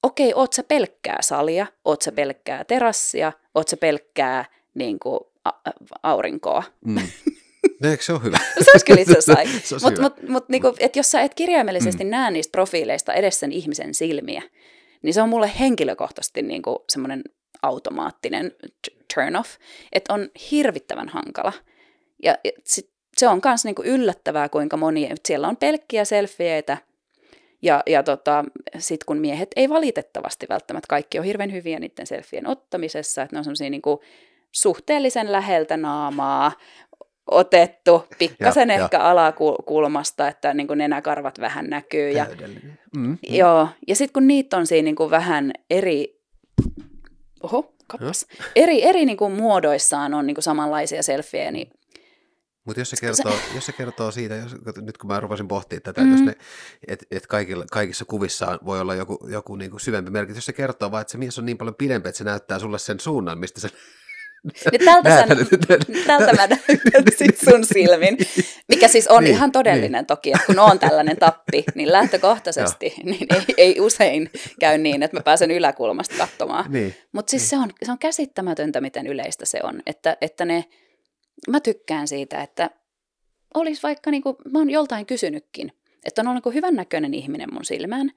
okei, oot sä pelkkää salia, oot sä pelkkää terassia, oot sä pelkkää niin kuin, a- aurinkoa. Mm. No, eikö se ole hyvä? se olisi kyllä itse asiassa. Mutta mut, mut, niinku, jos sä et kirjaimellisesti mm. näe niistä profiileista edes sen ihmisen silmiä, niin se on mulle henkilökohtaisesti niinku semmoinen automaattinen turn off, että on hirvittävän hankala. Ja, ja sit, se on myös niinku yllättävää, kuinka moni, siellä on pelkkiä selfieitä, ja, ja tota, sitten kun miehet ei valitettavasti välttämättä kaikki ole hirveän hyviä niiden selfien ottamisessa, että ne on semmoisia niinku suhteellisen läheltä naamaa, otettu pikkasen ja, ehkä ja. alakulmasta, että niin kuin nenäkarvat vähän näkyy. Ja, mm, mm. Joo, ja sitten kun niitä on siinä niin kuin vähän eri, oho, kappas, eri, eri niin kuin muodoissaan on niin kuin samanlaisia selfieä, niin mutta jos se kertoo, se... jos se kertoo siitä, jos, nyt kun mä rupesin pohtimaan tätä, mm. että et, et kaikissa kuvissa voi olla joku, joku niinku syvempi merkitys, jos se kertoo vaan, että se mies on niin paljon pidempi, että se näyttää sulle sen suunnan, mistä se niin tältä, sä, tältä mä näytän sun silmin, mikä siis on niin, ihan todellinen niin. toki, että kun on tällainen tappi, niin lähtökohtaisesti niin ei, ei usein käy niin, että mä pääsen yläkulmasta katsomaan. Niin, Mutta siis niin. se, on, se on käsittämätöntä, miten yleistä se on, että, että ne, mä tykkään siitä, että olisi vaikka, niin kuin, mä oon joltain kysynytkin, että on ollut niin hyvännäköinen ihminen mun silmään,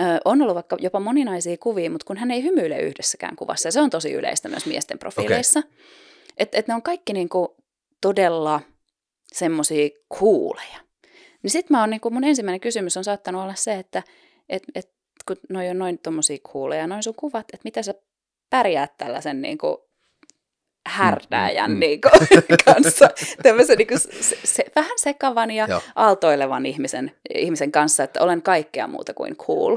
Ö, on ollut vaikka jopa moninaisia kuvia, mutta kun hän ei hymyile yhdessäkään kuvassa, ja se on tosi yleistä myös miesten profiileissa. Okay. Että et ne on kaikki niinku todella semmoisia kuuleja. Niin sitten mä oon, niinku, mun ensimmäinen kysymys on saattanut olla se, että et, et, kun noi on noin tommosia kuuleja, noin sun kuvat, että miten sä pärjäät tällaisen niinku härdääjän mm. Niin kuin, kanssa, tämmöisen niin kuin, se, se, vähän sekavan ja Joo. aaltoilevan ihmisen, ihmisen kanssa, että olen kaikkea muuta kuin cool.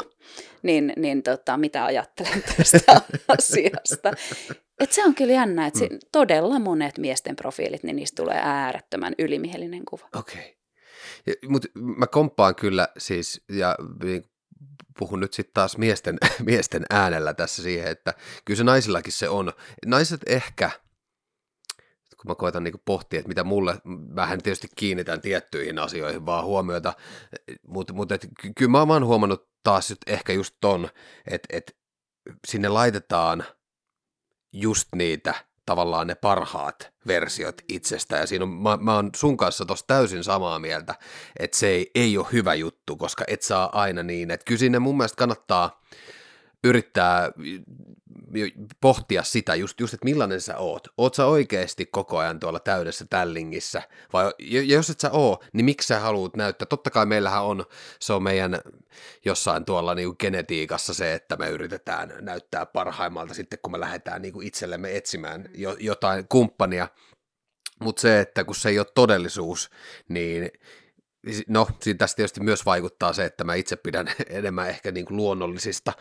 Niin, niin tota, mitä ajattelen tästä asiasta. Et se on kyllä jännä, että mm. todella monet miesten profiilit, niin niistä tulee äärettömän ylimielinen kuva. Okei. Okay. Mutta mä komppaan kyllä siis, ja niin puhun nyt sitten taas miesten, miesten äänellä tässä siihen, että kyllä se naisillakin se on. Naiset ehkä – kun mä koitan niin pohtia, että mitä mulle, vähän tietysti kiinnitän tiettyihin asioihin vaan huomiota, mutta mut, kyllä mä oon huomannut taas nyt ehkä just ton, että et sinne laitetaan just niitä tavallaan ne parhaat versiot itsestä, ja siinä on, mä, mä oon sun kanssa tossa täysin samaa mieltä, että se ei, ei ole hyvä juttu, koska et saa aina niin, että kyllä sinne mun mielestä kannattaa yrittää pohtia sitä just, just, että millainen sä oot. Oot sä oikeasti koko ajan tuolla täydessä tällingissä, vai jos et sä oo, niin miksi sä haluat näyttää? Totta kai meillähän on, se on meidän jossain tuolla niin kuin genetiikassa se, että me yritetään näyttää parhaimmalta sitten, kun me lähdetään niin kuin itsellemme etsimään jo, jotain kumppania, mutta se, että kun se ei ole todellisuus, niin No, siinä tästä tietysti myös vaikuttaa se, että mä itse pidän enemmän ehkä niin kuin luonnollisista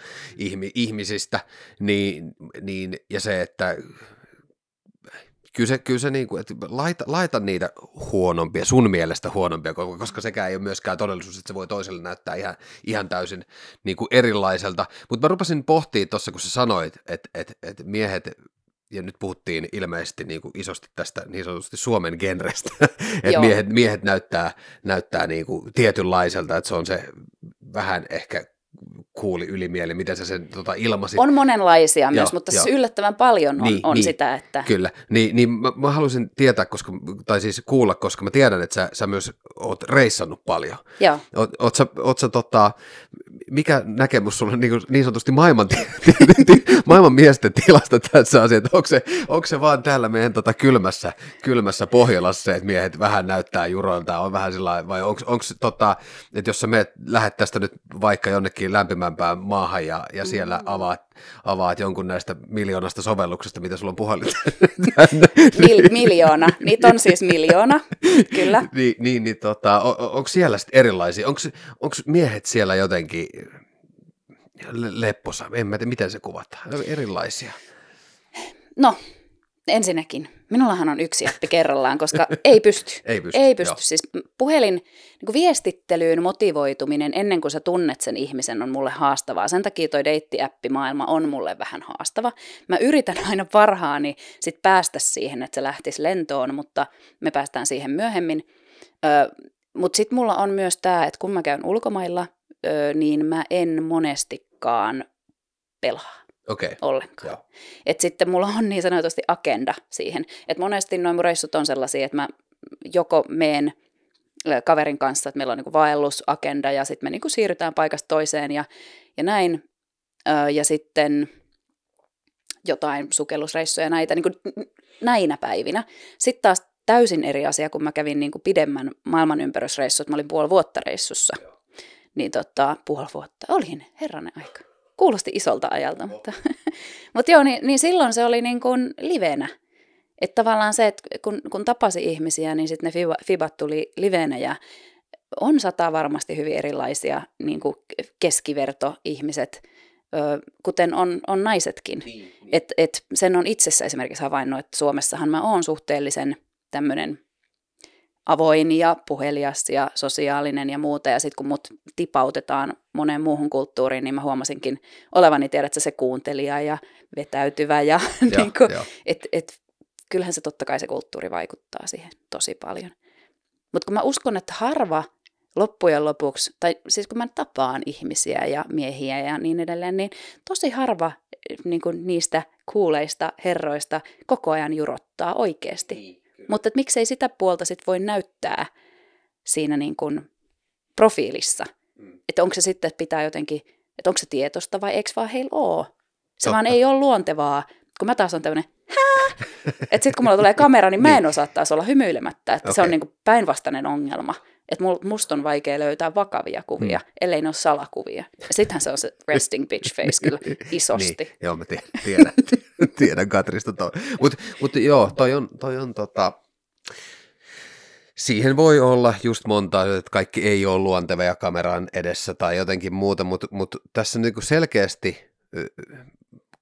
ihmisistä, niin, niin, ja se, että kyllä se niin kuin, että laita, laita niitä huonompia, sun mielestä huonompia, koska sekään ei ole myöskään todellisuus, että se voi toiselle näyttää ihan, ihan täysin niin kuin erilaiselta. Mutta mä rupesin pohtimaan tuossa, kun sä sanoit, että, että, että miehet ja nyt puhuttiin ilmeisesti niin kuin isosti tästä niin sanotusti Suomen genrestä, että miehet, miehet näyttää, näyttää niin kuin tietynlaiselta, että se on se vähän ehkä kuuli ylimieli, miten sä sen tota, ilmasit. On monenlaisia myös, mutta jo. siis yllättävän paljon on, niin, on niin, sitä, että... Kyllä, niin, niin mä, mä haluaisin tietää, koska, tai siis kuulla, koska mä tiedän, että sä, sä myös oot reissannut paljon. Joo. Oot, oot sä, oot sä tota, mikä näkemys sulla niin, niin sanotusti maailman, maailman miesten tilasta tässä asiassa, onko se, onko se vaan täällä meidän tota kylmässä, kylmässä Pohjolassa että miehet vähän näyttää juronta, on vähän sillä vai onko, tota, että jos sä meet, lähdet tästä nyt vaikka jonnekin lämpimään syvemmämpään maahan ja, ja siellä mm. avaat, avaat jonkun näistä miljoonasta sovelluksesta, mitä sulla on puhelin. Mil, miljoona, niitä on siis miljoona, kyllä. niin, niin, niin tota, on, onko siellä sitten erilaisia, onko miehet siellä jotenkin lepposa, en mä tiedä miten se kuvataan, erilaisia? No, ensinnäkin, minullahan on yksi appi kerrallaan, koska ei pysty. ei pysty, ei pysty. Siis puhelin niin kuin viestittelyyn motivoituminen ennen kuin sä tunnet sen ihmisen on mulle haastavaa. Sen takia toi deittiäppimaailma on mulle vähän haastava. Mä yritän aina parhaani sit päästä siihen, että se lähtisi lentoon, mutta me päästään siihen myöhemmin. Ö, mutta sitten mulla on myös tämä, että kun mä käyn ulkomailla, niin mä en monestikaan pelaa okay. ollenkaan. Et sitten mulla on niin sanotusti agenda siihen. Et monesti noin mun reissut on sellaisia, että mä joko meen kaverin kanssa, että meillä on niin vaellusagenda ja sitten me niin siirrytään paikasta toiseen ja, ja näin. Ja sitten jotain sukellusreissuja näitä niin kuin näinä päivinä. Sitten taas täysin eri asia, kun mä kävin niin kuin pidemmän maailmanympärysreissut, mä olin puoli vuotta reissussa. Niin tota, puoli vuotta, olin herranen aika kuulosti isolta ajalta, mutta, mutta joo, niin, niin silloin se oli niin kuin livenä. Että tavallaan se, että kun, kun tapasi ihmisiä, niin sitten ne fibat tuli livenä ja on sata varmasti hyvin erilaisia niin kuin keskivertoihmiset, kuten on, on naisetkin. Niin, niin. Et, et sen on itsessä esimerkiksi havainnut, että Suomessahan mä oon suhteellisen tämmöinen avoin ja puhelias ja sosiaalinen ja muuta. Ja sitten kun mut tipautetaan moneen muuhun kulttuuriin, niin mä huomasinkin olevani, tiedätkö, se kuuntelija ja vetäytyvä. Ja, ja niin kuin, et, et, kyllähän se totta kai se kulttuuri vaikuttaa siihen tosi paljon. Mutta kun mä uskon, että harva loppujen lopuksi, tai siis kun mä tapaan ihmisiä ja miehiä ja niin edelleen, niin tosi harva niin kuin niistä kuuleista herroista koko ajan jurottaa oikeasti. Niin mutta että miksei sitä puolta sit voi näyttää siinä niin kuin profiilissa. Mm. Että onko se sitten, että pitää jotenkin, että onko se tietosta vai eikö vaan heillä ole. Se Totta. vaan ei ole luontevaa. Kun mä taas on tämmöinen, että sitten kun mulla tulee kamera, niin mä en niin. osaa taas olla hymyilemättä. Että okay. se on niin kuin päinvastainen ongelma. Että musta on vaikea löytää vakavia kuvia, mm. ellei ne ole salakuvia. Ja sittenhän se on se resting bitch face kyllä isosti. niin, joo, mä tiedän, tiedän, tiedän Katrista toi. Mutta mut joo, toi on, toi on tota, siihen voi olla just monta, että kaikki ei ole luontevia kameran edessä tai jotenkin muuta, mutta mut tässä niinku selkeästi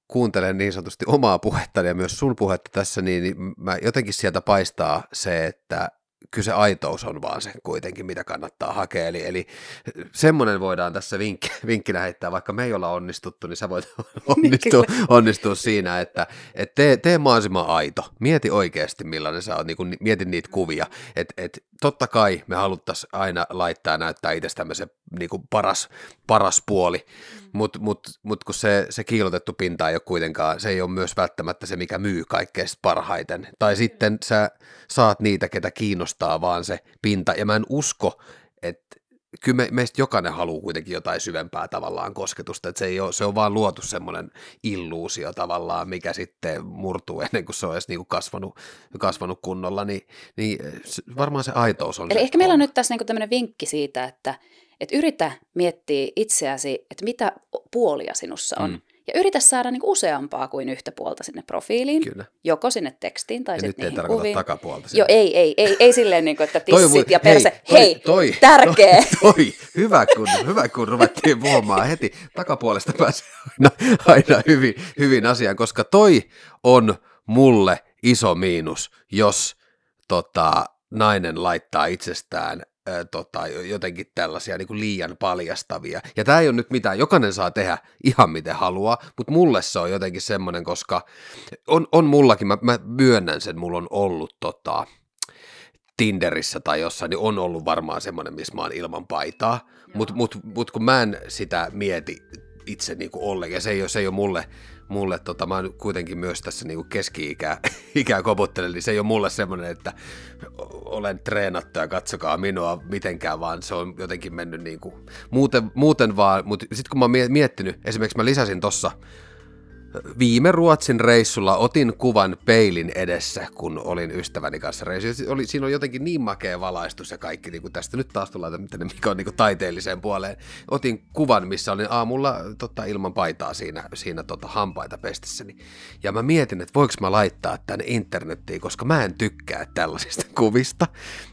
kuuntelen niin sanotusti omaa puhetta ja myös sun puhetta tässä, niin, niin mä jotenkin sieltä paistaa se, että kyllä se aitous on vaan se kuitenkin, mitä kannattaa hakea. Eli, eli semmoinen voidaan tässä vinkki, vinkkinä heittää, vaikka me ei olla onnistuttu, niin sä voit onnistua, onnistua siinä, että et tee, tee mahdollisimman aito. Mieti oikeasti, millainen sä oot, niin kun, mieti niitä kuvia. Et, et, totta kai me haluttaisiin aina laittaa ja näyttää itsestämme se niin paras, paras puoli, mm. Mutta mut, mut kun se, se kiilotettu pinta ei ole kuitenkaan, se ei ole myös välttämättä se, mikä myy kaikkein parhaiten. Tai sitten sä saat niitä, ketä kiinnostaa vaan se pinta, ja mä en usko, että kyllä me, meistä jokainen haluaa kuitenkin jotain syvempää tavallaan kosketusta, että se, ei ole, se on vaan luotu semmoinen illuusio tavallaan, mikä sitten murtuu ennen kuin se on edes niinku kasvanut, kasvanut kunnolla, niin, niin varmaan se aitous on Eli se ehkä meillä on nyt tässä niinku tämmöinen vinkki siitä, että, että yritä miettiä itseäsi, että mitä puolia sinussa on. Mm. Ja yritä saada niinku useampaa kuin yhtä puolta sinne profiiliin, Kyllä. joko sinne tekstiin tai sitten niihin kuviin. takapuolta. Joo, ei, ei, ei, ei silleen, niin kuin, että tissit toi, ja perse. Hei, toi, hei toi, tärkeä. Toi, toi, hyvä, kun, hyvä, kun ruvettiin puhumaan heti. Takapuolesta pääsee aina, aina hyvin, hyvin asiaan, koska toi on mulle iso miinus, jos tota, nainen laittaa itsestään tota, jotenkin tällaisia niin kuin liian paljastavia. Ja tämä ei ole nyt mitään, jokainen saa tehdä ihan miten haluaa, mutta mulle se on jotenkin semmoinen, koska on, on mullakin, mä, mä myönnän sen, mulla on ollut tota, Tinderissä tai jossain, niin on ollut varmaan semmoinen, missä mä oon ilman paitaa, mutta mut, mut kun mä en sitä mieti itse niin kuin ollenkaan, ja se ei ole, se ei ole mulle mulle, tota, mä kuitenkin myös tässä niinku keski-ikää ikää koputtelen, niin se ei ole mulle semmoinen, että olen treenattu ja katsokaa minua mitenkään, vaan se on jotenkin mennyt niinku, muuten, muuten vaan, mutta sitten kun mä oon miettinyt, esimerkiksi mä lisäsin tossa viime Ruotsin reissulla otin kuvan peilin edessä, kun olin ystäväni kanssa reissussa. Oli, siinä on jotenkin niin makea valaistus ja kaikki, niin kuin tästä nyt taas tullaan tänne, mikä on niin kuin taiteelliseen puoleen. Otin kuvan, missä olin aamulla tota, ilman paitaa siinä, siinä tota, hampaita pestessäni. Ja mä mietin, että voiko mä laittaa tänne internettiin, koska mä en tykkää tällaisista kuvista.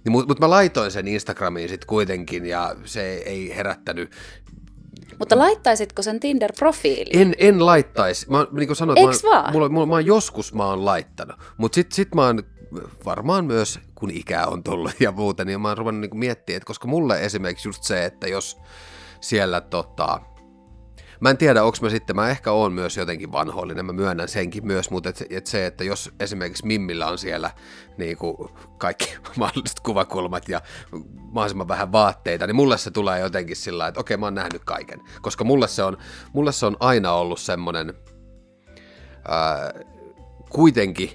Niin, Mutta mut mä laitoin sen Instagramiin sitten kuitenkin ja se ei herättänyt mutta laittaisitko sen Tinder-profiiliin? En, en laittaisi. Mä, niin kuin sanoin, Eiks mä, vaan? Mulla, mulla, mä joskus mä oon laittanut, mutta sit, sit mä oon varmaan myös, kun ikää on tullut ja muuten, niin mä oon ruvennut niin miettimään, että koska mulle esimerkiksi just se, että jos siellä tota, Mä en tiedä, onko mä sitten, mä ehkä oon myös jotenkin vanhollinen, mä myönnän senkin myös, mutta et, et se, että jos esimerkiksi Mimmillä on siellä niin kuin kaikki mahdolliset kuvakulmat ja mahdollisimman vähän vaatteita, niin mulle se tulee jotenkin sillä että okei, mä oon nähnyt kaiken. Koska mulle se on, mulle se on aina ollut semmoinen, ää, kuitenkin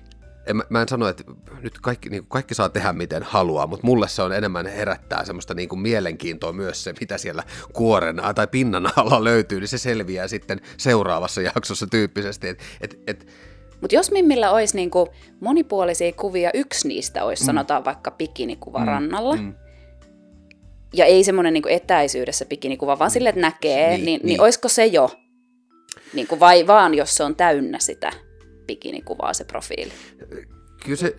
en, mä en sano, että nyt kaikki, niin kuin kaikki saa tehdä miten haluaa, mutta mulle se on enemmän herättää semmoista niin kuin mielenkiintoa myös se, mitä siellä kuoren tai pinnan alla löytyy, niin se selviää sitten seuraavassa jaksossa tyyppisesti. Et, et, et, Mutta jos Mimmillä olisi niinku monipuolisia kuvia, yksi niistä olisi mm. sanotaan vaikka bikinikuva mm. rannalla, mm. ja ei semmoinen niinku etäisyydessä bikinikuva, vaan sille, että näkee, niin, niin, niin, niin olisiko se jo? Niinku vai vaan, jos se on täynnä sitä bikinikuvaa se profiili? Kyllä se,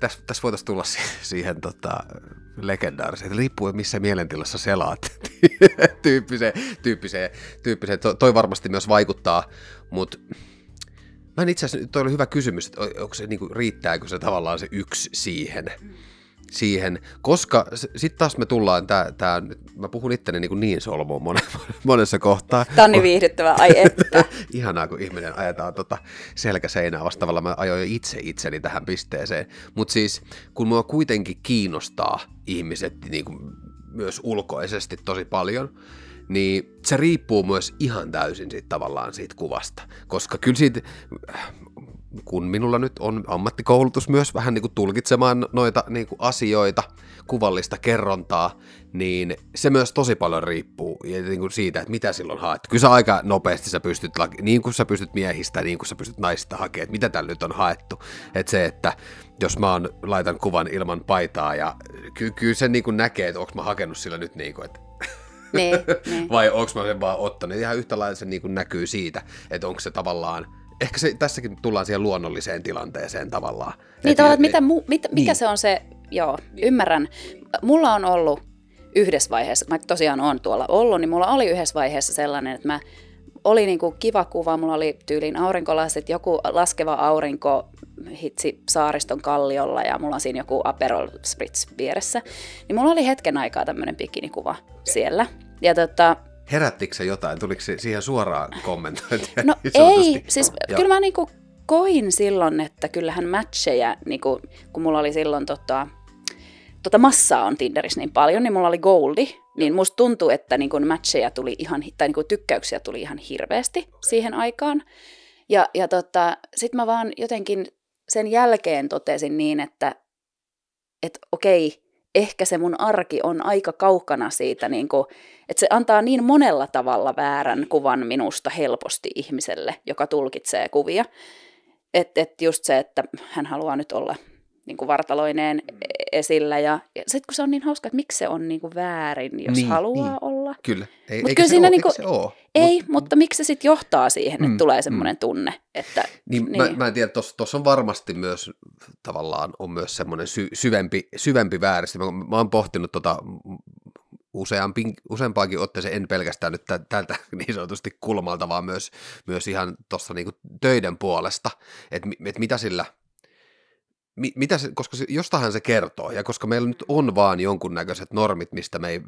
tässä, tässä voitaisiin tulla siihen tota, legendaariseen, että riippuu missä mielentilassa selaat tyyppiseen, tyyppiseen, tyyppiseen. To, toi varmasti myös vaikuttaa, mutta mä itse asiassa, toi oli hyvä kysymys, että onko se, niin kuin, riittääkö se tavallaan se yksi siihen. Mm siihen, koska sitten taas me tullaan, tää, tää, mä puhun itteni niin, niin solmuun monessa kohtaa. Tämä on niin viihdyttävää, ai että. Ihanaa, kun ihminen ajetaan tota selkäseinää vastaavalla, mä ajoin jo itse itseni tähän pisteeseen. Mutta siis, kun mua kuitenkin kiinnostaa ihmiset niin kuin myös ulkoisesti tosi paljon, niin se riippuu myös ihan täysin siitä tavallaan siitä kuvasta. Koska kyllä siitä kun minulla nyt on ammattikoulutus myös vähän niin kuin tulkitsemaan noita niin kuin asioita, kuvallista kerrontaa, niin se myös tosi paljon riippuu niin kuin siitä, että mitä silloin haet. Kyllä sä aika nopeasti sä pystyt, niin kuin sä pystyt miehistä, niin kuin sä pystyt naisista hakemaan, että mitä tällä nyt on haettu. Että se, että jos mä oon, laitan kuvan ilman paitaa ja ky- kyllä se niin kuin näkee, että onko mä hakenut sillä nyt niin kuin, että niin, niin. vai onko mä sen vaan ottanut. Ihan yhtä lailla se niin kuin näkyy siitä, että onko se tavallaan ehkä se, tässäkin tullaan siihen luonnolliseen tilanteeseen tavallaan. Niin et, tavallaan, että mitä, mu, mit, mikä niin. se on se, joo, niin. ymmärrän. Mulla on ollut yhdessä vaiheessa, mä tosiaan on tuolla ollut, niin mulla oli yhdessä vaiheessa sellainen, että mä oli niinku kiva kuva, mulla oli tyyliin aurinkolasit, joku laskeva aurinko, hitsi saariston kalliolla ja mulla on siinä joku Aperol Spritz vieressä. Niin mulla oli hetken aikaa tämmöinen bikinikuva siellä. Ja tota, Herättikö se jotain? Tuliko se siihen suoraan kommentointia? No ei, siis ja. kyllä mä niinku koin silloin, että kyllähän matcheja, niinku, kun mulla oli silloin tota, tota massaa on Tinderissä niin paljon, niin mulla oli goldi, niin musta tuntuu, että niinku matcheja tuli ihan, tai niinku tykkäyksiä tuli ihan hirveästi siihen aikaan. Ja, ja tota, sit mä vaan jotenkin sen jälkeen totesin niin, että et okei, ehkä se mun arki on aika kaukana siitä, niin kuin, että se antaa niin monella tavalla väärän kuvan minusta helposti ihmiselle, joka tulkitsee kuvia. Että et just se, että hän haluaa nyt olla niin kuin vartaloineen mm. esillä. Ja, ja sitten kun se on niin hauska, että miksi se on niin kuin väärin, jos niin, haluaa niin. olla. Kyllä. Ei, Mut kyllä se, ole, niin kuin, se ole? Ei, Mut, mutta miksi se sitten johtaa siihen, että mm, tulee semmoinen mm. tunne. Että, niin, niin. Mä, mä en tiedä, tuossa on varmasti myös tavallaan on myös semmoinen sy, syvempi, syvempi vääristä. Mä, mä oon pohtinut tota useampi, useampaakin otteeseen, en pelkästään nyt tältä niin sanotusti kulmalta, vaan myös, myös ihan tuossa niinku töiden puolesta, että et mitä sillä – mitä se, koska se, jostahan se kertoo, ja koska meillä nyt on vaan jonkunnäköiset normit, mistä me ei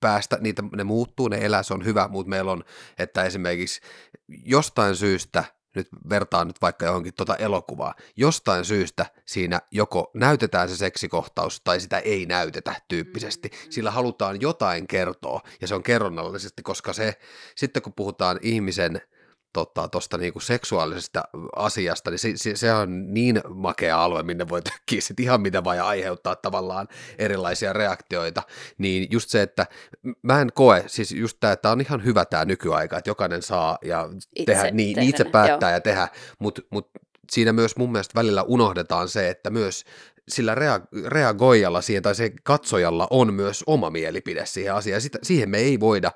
päästä, niitä, ne muuttuu, ne elää, se on hyvä, mutta meillä on, että esimerkiksi jostain syystä, nyt vertaan nyt vaikka johonkin tuota elokuvaa, jostain syystä siinä joko näytetään se seksikohtaus tai sitä ei näytetä tyyppisesti, mm, sillä halutaan jotain kertoa, ja se on kerronnallisesti, koska se, sitten kun puhutaan ihmisen tuosta tota, niinku seksuaalisesta asiasta, niin se, se, se on niin makea alue, minne voi tökkiä sit ihan mitä vaan ja aiheuttaa tavallaan erilaisia reaktioita, niin just se, että mä en koe, siis just tämä, että on ihan hyvä tämä nykyaika, että jokainen saa ja itse, tehdä, niin, niin itse päättää joo. ja tehdä, mutta mut siinä myös mun mielestä välillä unohdetaan se, että myös sillä rea- reagoijalla siihen tai se katsojalla on myös oma mielipide siihen asiaan. Sitä, siihen me ei voida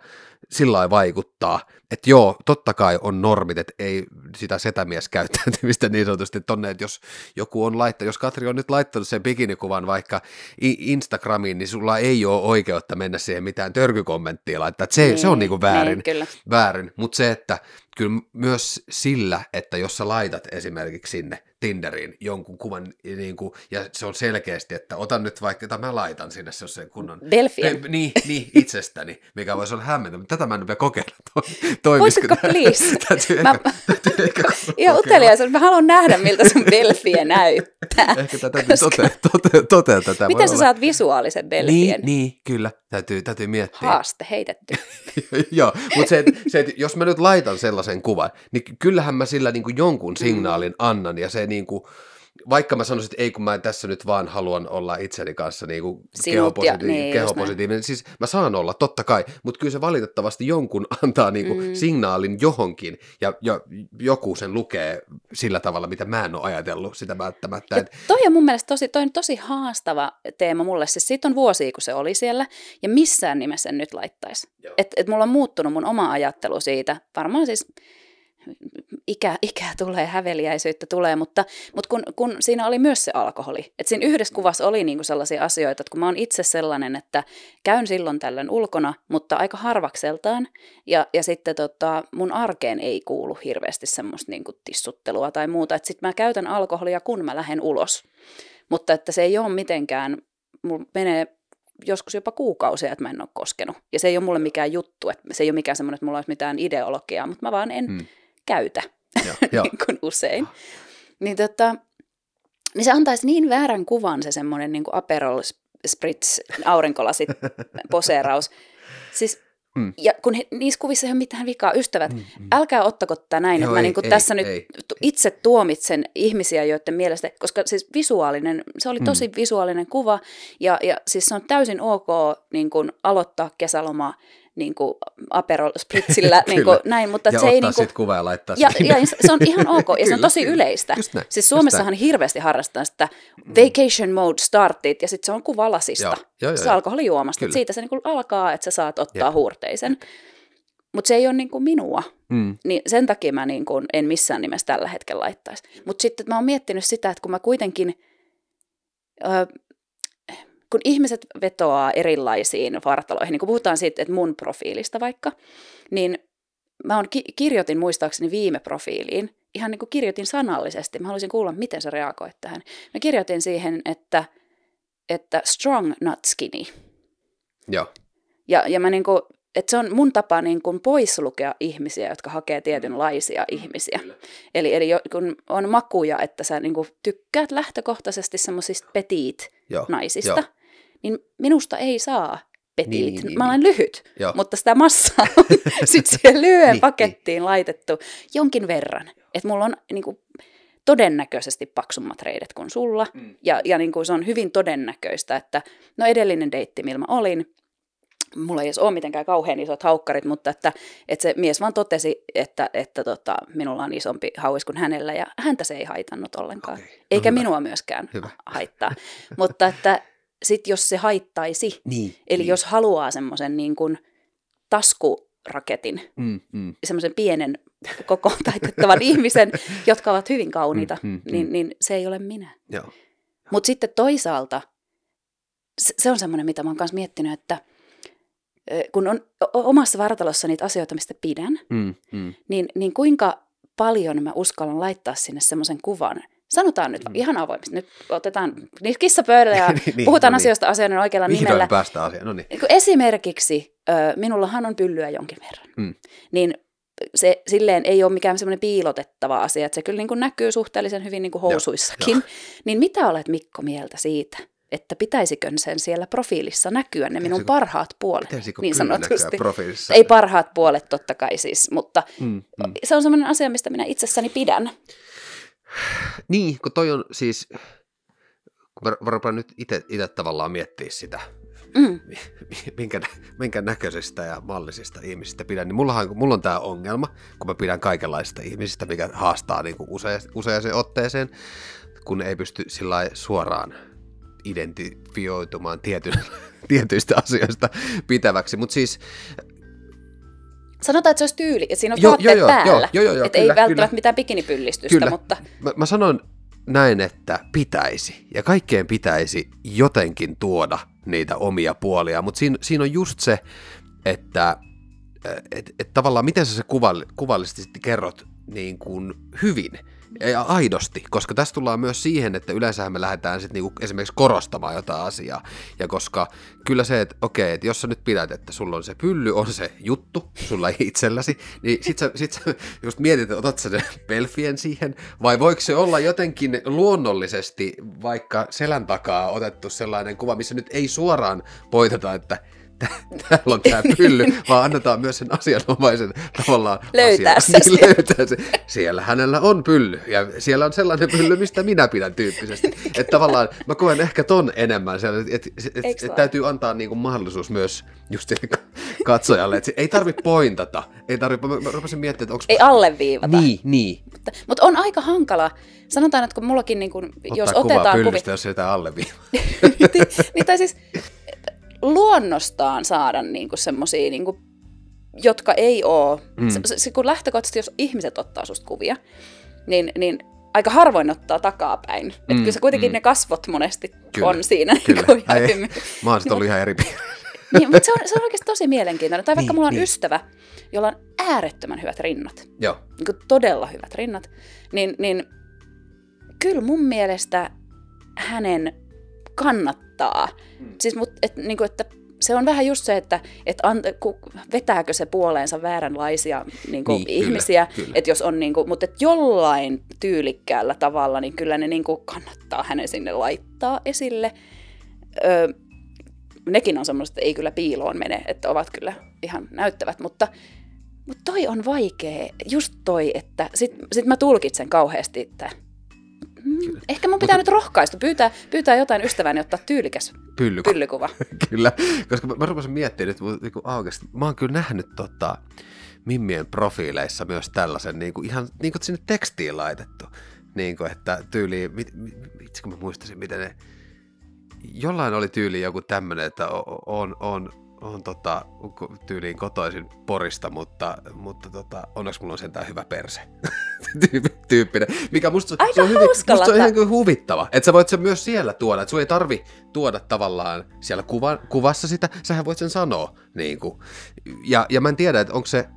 sillä vaikuttaa, että joo, totta kai on normit, että ei sitä setämies käyttäytymistä niin sanotusti tonne, että jos joku on laittanut, jos Katri on nyt laittanut sen bikinikuvan vaikka Instagramiin, niin sulla ei ole oikeutta mennä siihen mitään törkykommenttia laittaa, että se, niin, se on niinku väärin, niin, väärin. mutta se, että kyllä myös sillä, että jos sä laitat esimerkiksi sinne Tinderiin jonkun kuvan, niin kuin, ja se on selkeästi, että otan nyt vaikka, tai mä laitan sinne se on se kunnon... Belfien. Pe, niin, niin, itsestäni, mikä voisi olla hämmentävä. Tätä mä en vielä kokeilla. To, toimisiko please? täytyy mä, ehkä, täytyy ehkä Ihan uteliaisuus, mä haluan nähdä, miltä sun Belfie näyttää. ehkä tätä koska... tote, tote, tätä. Miten sä olla. saat visuaalisen Belfien? Niin, niin, kyllä, täytyy, täytyy miettiä. Haaste heitetty. Joo, mutta se, se, että jos mä nyt laitan sellaisen kuvan, niin kyllähän mä sillä niin kuin jonkun signaalin annan, ja se niin kuin, vaikka mä sanoisin, että ei kun mä tässä nyt vaan haluan olla itseni kanssa niin kuin kehopositiivinen, niin, kehopositiivinen. siis mä saan olla, totta kai, mutta kyllä se valitettavasti jonkun antaa niin kuin mm. signaalin johonkin ja, ja joku sen lukee sillä tavalla, mitä mä en ole ajatellut sitä välttämättä. Ja toi on mun mielestä tosi, toi on tosi haastava teema mulle, siis siitä on vuosia, kun se oli siellä ja missään nimessä en nyt laittaisi. Että et mulla on muuttunut mun oma ajattelu siitä, varmaan siis ikä, ikä tulee, häveliäisyyttä tulee, mutta, mutta kun, kun siinä oli myös se alkoholi. Että siinä yhdessä kuvassa oli niinku sellaisia asioita, että kun mä oon itse sellainen, että käyn silloin tällöin ulkona, mutta aika harvakseltaan, ja, ja sitten tota, mun arkeen ei kuulu hirveästi semmoista niinku tissuttelua tai muuta, että sitten mä käytän alkoholia, kun mä lähden ulos. Mutta että se ei ole mitenkään, mulla menee joskus jopa kuukausia, että mä en ole koskenut. Ja se ei ole mulle mikään juttu, että se ei ole mikään semmoinen, että mulla olisi mitään ideologiaa, mutta mä vaan en, hmm käytä ja, niin kuin usein. Niin, tota, niin se antaisi niin väärän kuvan se semmoinen niin Aperol Spritz aurinkolasit poseeraus. Siis Mm. Ja kun he, niissä kuvissa ei ole mitään vikaa, ystävät, mm, mm. älkää ottako tätä näin, Joo, että mä niin ei, tässä ei, nyt ei. itse tuomitsen ihmisiä, joiden mielestä, koska siis visuaalinen, se oli tosi mm. visuaalinen kuva, ja, ja siis se on täysin ok niin kuin aloittaa kesäloma niin kuin Aperol Spritzillä, niin kuin, näin, mutta ja se ei... Niin kuin, kuva ja laittaa ja, ja, se on ihan ok, ja se on tosi yleistä. Siis Suomessahan hirveästi harrastetaan sitä mm. vacation mode startit, ja sitten se on kuva lasista, joo, joo, joo, se alkoholijuomasta. Kyllä. Siitä se niin kuin alkaa, että sä saat ottaa Jep. huurteisen. Mutta se ei ole niin kuin minua, mm. niin sen takia mä niin kuin en missään nimessä tällä hetkellä laittaisi. Mutta sitten mä oon miettinyt sitä, että kun mä kuitenkin... Öö, kun ihmiset vetoaa erilaisiin vartaloihin, niin kun puhutaan siitä, että mun profiilista vaikka, niin mä on, ki- kirjoitin muistaakseni viime profiiliin, ihan niin kuin kirjoitin sanallisesti, mä haluaisin kuulla, miten sä reagoit tähän. Mä kirjoitin siihen, että, että strong, not skinny. Joo. Ja, ja mä niin kuin, että se on mun tapa niin kuin poislukea ihmisiä, jotka hakee tietynlaisia mm. ihmisiä. Kyllä. Eli, eli kun on makuja, että sä niin kuin tykkäät lähtökohtaisesti semmoisista petit naisista, Joo niin minusta ei saa petit. Niin, niin, niin, Mä olen niin. lyhyt, Joo. mutta sitä massaa on sitten siihen lyhyen niin, pakettiin niin. laitettu jonkin verran. Että mulla on niin kuin, todennäköisesti paksummat reidet kuin sulla. Mm. Ja, ja niin kuin se on hyvin todennäköistä, että no edellinen deitti, millä mä olin, mulla ei edes ole mitenkään kauhean isot haukkarit, mutta että, että se mies vaan totesi, että, että tota, minulla on isompi hauis kuin hänellä ja häntä se ei haitannut ollenkaan. Okay. No Eikä hyvä. minua myöskään hyvä. haittaa. mutta että sitten jos se haittaisi, niin, eli niin. jos haluaa semmoisen niin kuin taskuraketin, mm, mm. semmoisen pienen koko taitettavan ihmisen, jotka ovat hyvin kauniita, mm, mm, niin, mm. niin se ei ole minä. Mutta sitten toisaalta, se on semmoinen, mitä mä oon myös miettinyt, että kun on omassa vartalossa niitä asioita, mistä pidän, mm, mm. Niin, niin kuinka paljon mä uskallan laittaa sinne semmoisen kuvan, Sanotaan nyt mm. ihan avoimesti. Nyt otetaan niitä kissapöydällä ja niin, niin, puhutaan no niin. asioista asioiden oikealla Vihdoin nimellä. päästään asiaan, no niin. Esimerkiksi minullahan on pyllyä jonkin verran. Mm. Niin se silleen ei ole mikään semmoinen piilotettava asia, että se kyllä niin kuin näkyy suhteellisen hyvin niin kuin housuissakin. Jo, jo. Niin mitä olet Mikko mieltä siitä, että pitäisikö sen siellä profiilissa näkyä, ne minun Pitäisikö- parhaat puolet, niin sanotusti. profiilissa? Ei parhaat puolet totta kai siis, mutta Mm, mm. se on sellainen asia, mistä minä itsessäni pidän. Niin, kun toi on siis, kun mä, rupean nyt itse tavallaan miettimään sitä, Mm. minkä, minkä näköisistä ja mallisista ihmisistä pidän, niin mullahan, mulla on tämä ongelma, kun mä pidän kaikenlaisista ihmisistä, mikä haastaa niin kuin usea, useaseen otteeseen, kun ei pysty sillä suoraan identifioitumaan tietyn, tietyistä asioista pitäväksi. Mutta siis Sanotaan, että se olisi tyyli, että siinä on Joo, vaatteet joo, joo, päällä. joo, joo, joo, että ei välttämättä kyllä. mitään bikinipyllistystä, Kyllä. mutta mä, mä sanon näin, että pitäisi, ja kaikkeen pitäisi jotenkin tuoda niitä omia puolia, mutta siinä, siinä on just se, että et, et tavallaan miten sä se kuvalli, kuvallisesti kerrot niin kuin hyvin ja aidosti, koska tässä tullaan myös siihen, että yleensä me lähdetään sitten niinku esimerkiksi korostamaan jotain asiaa, ja koska kyllä se, että okei, että jos sä nyt pidät, että sulla on se pylly, on se juttu, sulla itselläsi, niin sit sä, sit sä just mietit, että otat sä sen pelfien siihen, vai voiko se olla jotenkin luonnollisesti vaikka selän takaa otettu sellainen kuva, missä nyt ei suoraan poiteta, että täällä on tämä pylly, vaan annetaan myös sen asianomaisen tavallaan Löytää asian- se niin, löytää se. Siellä hänellä on pylly, ja siellä on sellainen pylly, mistä minä pidän tyyppisesti. Että tavallaan mä koen ehkä ton enemmän, että et, et, et, täytyy antaa niinku mahdollisuus myös just katsojalle, että ei tarvi pointata, ei tarvi, mä, mä rupesin miettimään, että onko... ei alleviivata. Niin, niin. Mutta, mutta on aika hankala. Sanotaan, että kun mullakin, niin kun, jos Ottaa kuvaa otetaan kuvi, pyllystä, jos ei jotain alleviivaa. niin, niin, tai siis luonnostaan saada niin semmoisia, niin jotka ei ole, Mm. se, se, kun lähtökohtaisesti jos ihmiset ottaa susta kuvia, niin, niin aika harvoin ottaa takapäin. Mm. Että kyllä se kuitenkin mm. ne kasvot monesti Kyllä, on siinä. Kyllä. Niin kuin Ai, mä oon ollut ihan eri niin, mutta se on, se on oikeasti tosi mielenkiintoinen. Tai vaikka Niin, mulla on niin. ystävä, jolla on äärettömän hyvät rinnat. Joo. niin kuin todella hyvät rinnat, niin, niin kyllä mun mielestä hänen kannattaa. Mm. Siis mut, et, niin kuin, että se on vähän just se, että et an, ku, vetääkö se puoleensa vääränlaisia niin kuin Niin, niin, kyllä, ihmisiä, kyllä. että jos on niin kuin, mutta et jollain tyylikkäällä tavalla, niin kyllä ne niin kuin kannattaa hänen sinne laittaa esille. Ö, nekin on semmoiset, että ei kyllä piiloon mene, että ovat kyllä ihan näyttävät, mutta mutta toi on vaikea, just toi, että sit, sit mä tulkitsen kauheasti, että mm, ehkä mun pitää Mutta- nyt rohkaista, pyytää, pyytää jotain ystävääni ottaa tyylikäs Pylly. pyllykuva. Kyllä, koska mä, mä rupesin miettimään nyt mut niinku aukesi. Mä oon kyllä nähnyt tota, Mimmien profiileissa myös tällaisen niin kuin ihan niin kuin sinne tekstiin laitettu. Niin kuin, että tyyli, mit, mit, itse kun mä muistasin, miten ne, jollain oli tyyli joku tämmöinen, että on, on, on tota, tyyliin kotoisin Porista, mutta, mutta tota, onneksi mulla on sentään hyvä perse. Tyyppi- Tyyppinen. Mikä musta, Aika se on hyvin, musta on ihan kuin huvittava. Että sä voit sen myös siellä tuoda. Että sun ei tarvi tuoda tavallaan siellä kuva, kuvassa sitä. Sähän voit sen sanoa. Niin kuin. Ja, ja mä en tiedä, että onko se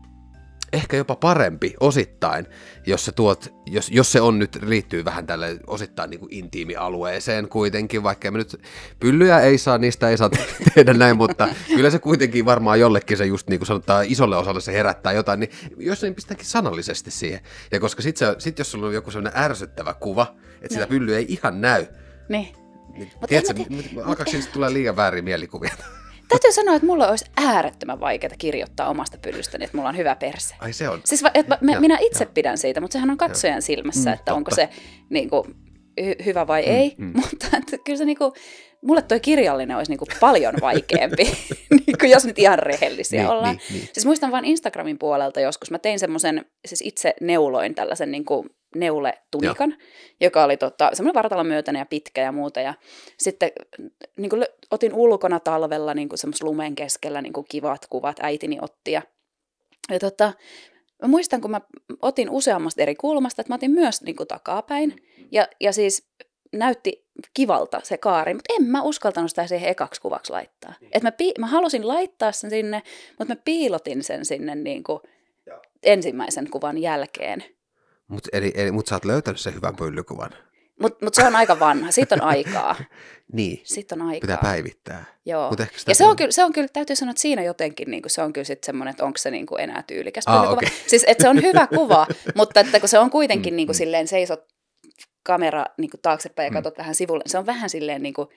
ehkä jopa parempi osittain, jos se, tuot, jos, jos se on nyt, liittyy vähän tälle osittain niin kuin intiimialueeseen kuitenkin, vaikka me nyt pyllyjä ei saa, niistä ei saa tehdä näin, mutta kyllä se kuitenkin varmaan jollekin se just niin kuin sanotaan, isolle osalle se herättää jotain, niin jos ei pistäkin sanallisesti siihen. Ja koska sit, se, sit jos sulla on joku sellainen ärsyttävä kuva, että sitä Niin. pyllyä ei ihan näy, Niin. niin tiedätkö, en mä tiedä- alkaako tulla liian väärin mielikuvia? Täytyy sanoa, että mulla olisi äärettömän vaikeaa kirjoittaa omasta pyllystäni, että mulla on hyvä perse. Ai se on. Siis va, et, mä, Joo, minä itse joo. pidän siitä, mutta sehän on katsojan silmässä, Mm, että onko totta. se niin kuin, hy, hyvä vai ei. mm. Mutta että kyllä se niin kuin, mulle toi kirjallinen olisi niin kuin paljon vaikeampi, niin kuin jos nyt ihan rehellisiä Niin, ollaan. niin, niin. Siis muistan vain Instagramin puolelta joskus, mä tein semmoisen, siis itse neuloin tällaisen niin kuin neuletunikan, joka oli tota, semmoinen vartalon myötäinen ja pitkä ja muuta. Ja sitten niin kuin, otin ulkona talvella niin semmoisen lumen keskellä niin kuin kivat kuvat, äitini otti. Ja, ja tota, mä muistan, kun mä otin useammasta eri kulmasta, että mä otin myös niin kuin takapäin. Ja, ja siis näytti kivalta se kaari, mutta en mä uskaltanut sitä siihen ekaksi kuvaksi laittaa. Et mä, pi- mä halusin laittaa sen sinne, mutta mä piilotin sen sinne niin kuin ensimmäisen kuvan jälkeen. Mutta mut sä oot löytänyt sen hyvän pyllykuvan. Mutta mut se on aika vanha, siitä on aikaa. Niin, Siitä on aikaa. pitää päivittää. Joo. Mut ehkä Ja se on, kyllä- se on kyllä, täytyy sanoa, että siinä jotenkin niin kuin, se on kyllä sitten semmoinen, että onko se niin kuin enää tyylikäs pyllykuva. okei. Siis että se on hyvä kuva, mutta että kun se on kuitenkin Mm, niin kuin mm. silleen seisot kamera niin kuin taaksepäin ja Mm. katsot vähän sivulle, se on vähän silleen niin kuin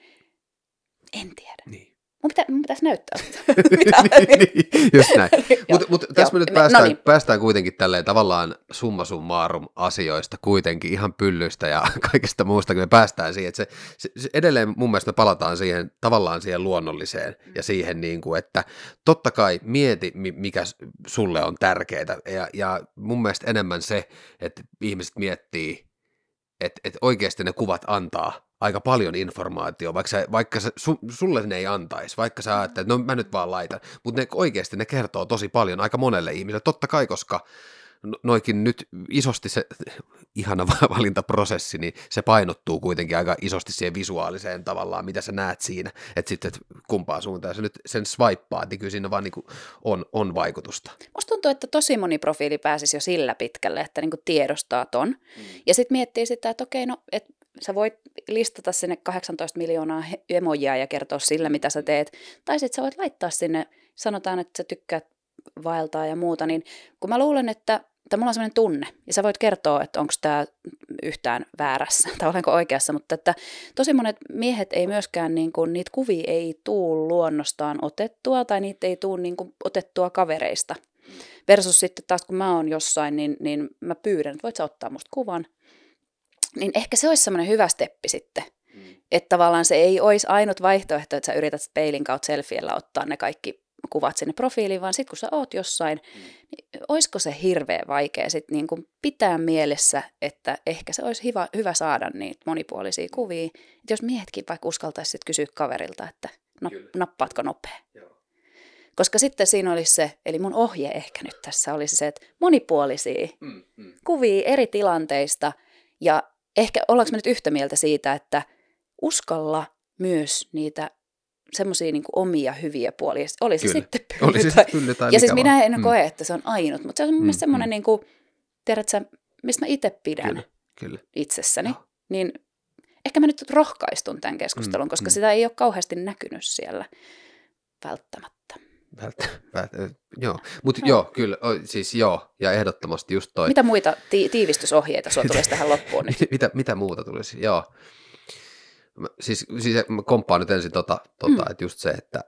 En tiedä. Niin. Mun, pitä, mun pitäisi näyttää. Mitä? niin, niin, just näin. Mutta mut tässä me nyt Me- no päästään, niin. päästään kuitenkin tälleen tavallaan summa summarum asioista kuitenkin ihan pyllystä ja kaikesta muusta, kun me päästään siihen, että se, se, se edelleen mun mielestä me palataan siihen tavallaan siihen luonnolliseen ja siihen niin kuin, että totta kai mieti, mi- mikä sulle on tärkeää ja, ja mun mielestä enemmän se, että ihmiset miettii, että, että oikeasti ne kuvat antaa aika paljon informaatiota, vaikka, sä, vaikka sä, su, sulle ne ei antaisi, vaikka sä ajattelet, että no mä nyt vaan laitan, mutta ne oikeasti ne kertoo tosi paljon aika monelle ihmiselle, totta kai, koska no- noikin nyt isosti se ihana va- valintaprosessi, niin se painottuu kuitenkin aika isosti siihen visuaaliseen tavallaan, mitä sä näet siinä, että sitten et kumpaan suuntaan sä nyt sen swippaat, niin kyllä siinä vaan niin on, on vaikutusta. Musta tuntuu, että tosi moni profiili pääsisi jo sillä pitkälle, että niinku tiedostaa ton. Mm. Ja sitten miettii sitä, että okei, no, et sä voit listata sinne 18 miljoonaa emojia ja kertoa sillä, mitä sä teet. Tai sitten sä voit laittaa sinne, sanotaan, että sä tykkäät vaeltaa ja muuta, niin kun mä luulen, että tai mulla on sellainen tunne, ja sä voit kertoa, että onko tämä yhtään väärässä, tai olenko oikeassa, mutta että tosi monet miehet ei myöskään, niin kuin, niitä kuvia ei tuu luonnostaan otettua, tai niitä ei tuu niin kuin, otettua kavereista. Versus sitten taas, kun mä oon jossain, niin, niin mä pyydän, että voit sä ottaa musta kuvan. Niin ehkä se olisi semmoinen hyvä steppi sitten. Että tavallaan se ei olisi ainut vaihtoehto, että sä yrität peilin kautta selfiellä ottaa ne kaikki kuvat sinne profiiliin, vaan sitten kun sä oot jossain, niin olisiko se hirveän vaikea sitten niin kuin pitää mielessä, että ehkä se olisi hyvä, hyvä saada niitä monipuolisia kuvia. Että jos miehetkin vaikka uskaltaisi sitten kysyä kaverilta, että no, Kyllä. nappaatko nopea. Joo. Koska sitten siinä olisi se, eli mun ohje ehkä nyt tässä olisi se, että monipuolisia Mm, mm. kuvia eri tilanteista ja ehkä ollaanko me nyt yhtä mieltä siitä, että uskalla myös niitä semmoisia niin omia hyviä puolia. Oli se Kyllä. sitten Oli pylly se tai, pylly tai Ja siis minä vaan. en koe, että se on ainut, mutta se on mun Mm, mielestä semmoinen, mm. niin kuin, tiedätkö, mistä mä itse pidän Kyllä, kyllä. itsessäni. Joo. Niin ehkä mä nyt rohkaistun tämän keskustelun, Mm, koska mm. sitä ei ole kauheasti näkynyt siellä välttämättä. Vält, vält, joo, mutta Joo. joo. kyllä, siis joo, ja ehdottomasti just toi. Mitä muita ti- tiivistysohjeita sulla tulisi tähän loppuun nyt? mitä, mitä muuta tulisi, joo. Mä, siis, siis mä komppaan nyt ensin tota, tota Mm. että just se, että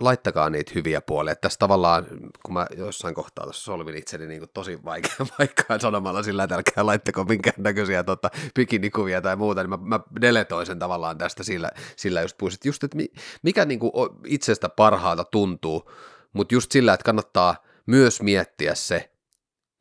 laittakaa niitä hyviä puolia. Että tässä tavallaan, kun mä jossain kohtaa tuossa solvin itseni niin kuin tosi vaikea paikkaan sanomalla sillä, että älkää laittako minkään näköisiä tota, bikinikuvia tai muuta, niin mä, mä deletoin sen tavallaan tästä sillä, sillä just puhuisin, että just, että mi- mikä niin kuin itsestä parhaalta tuntuu, mutta just sillä, että kannattaa myös miettiä se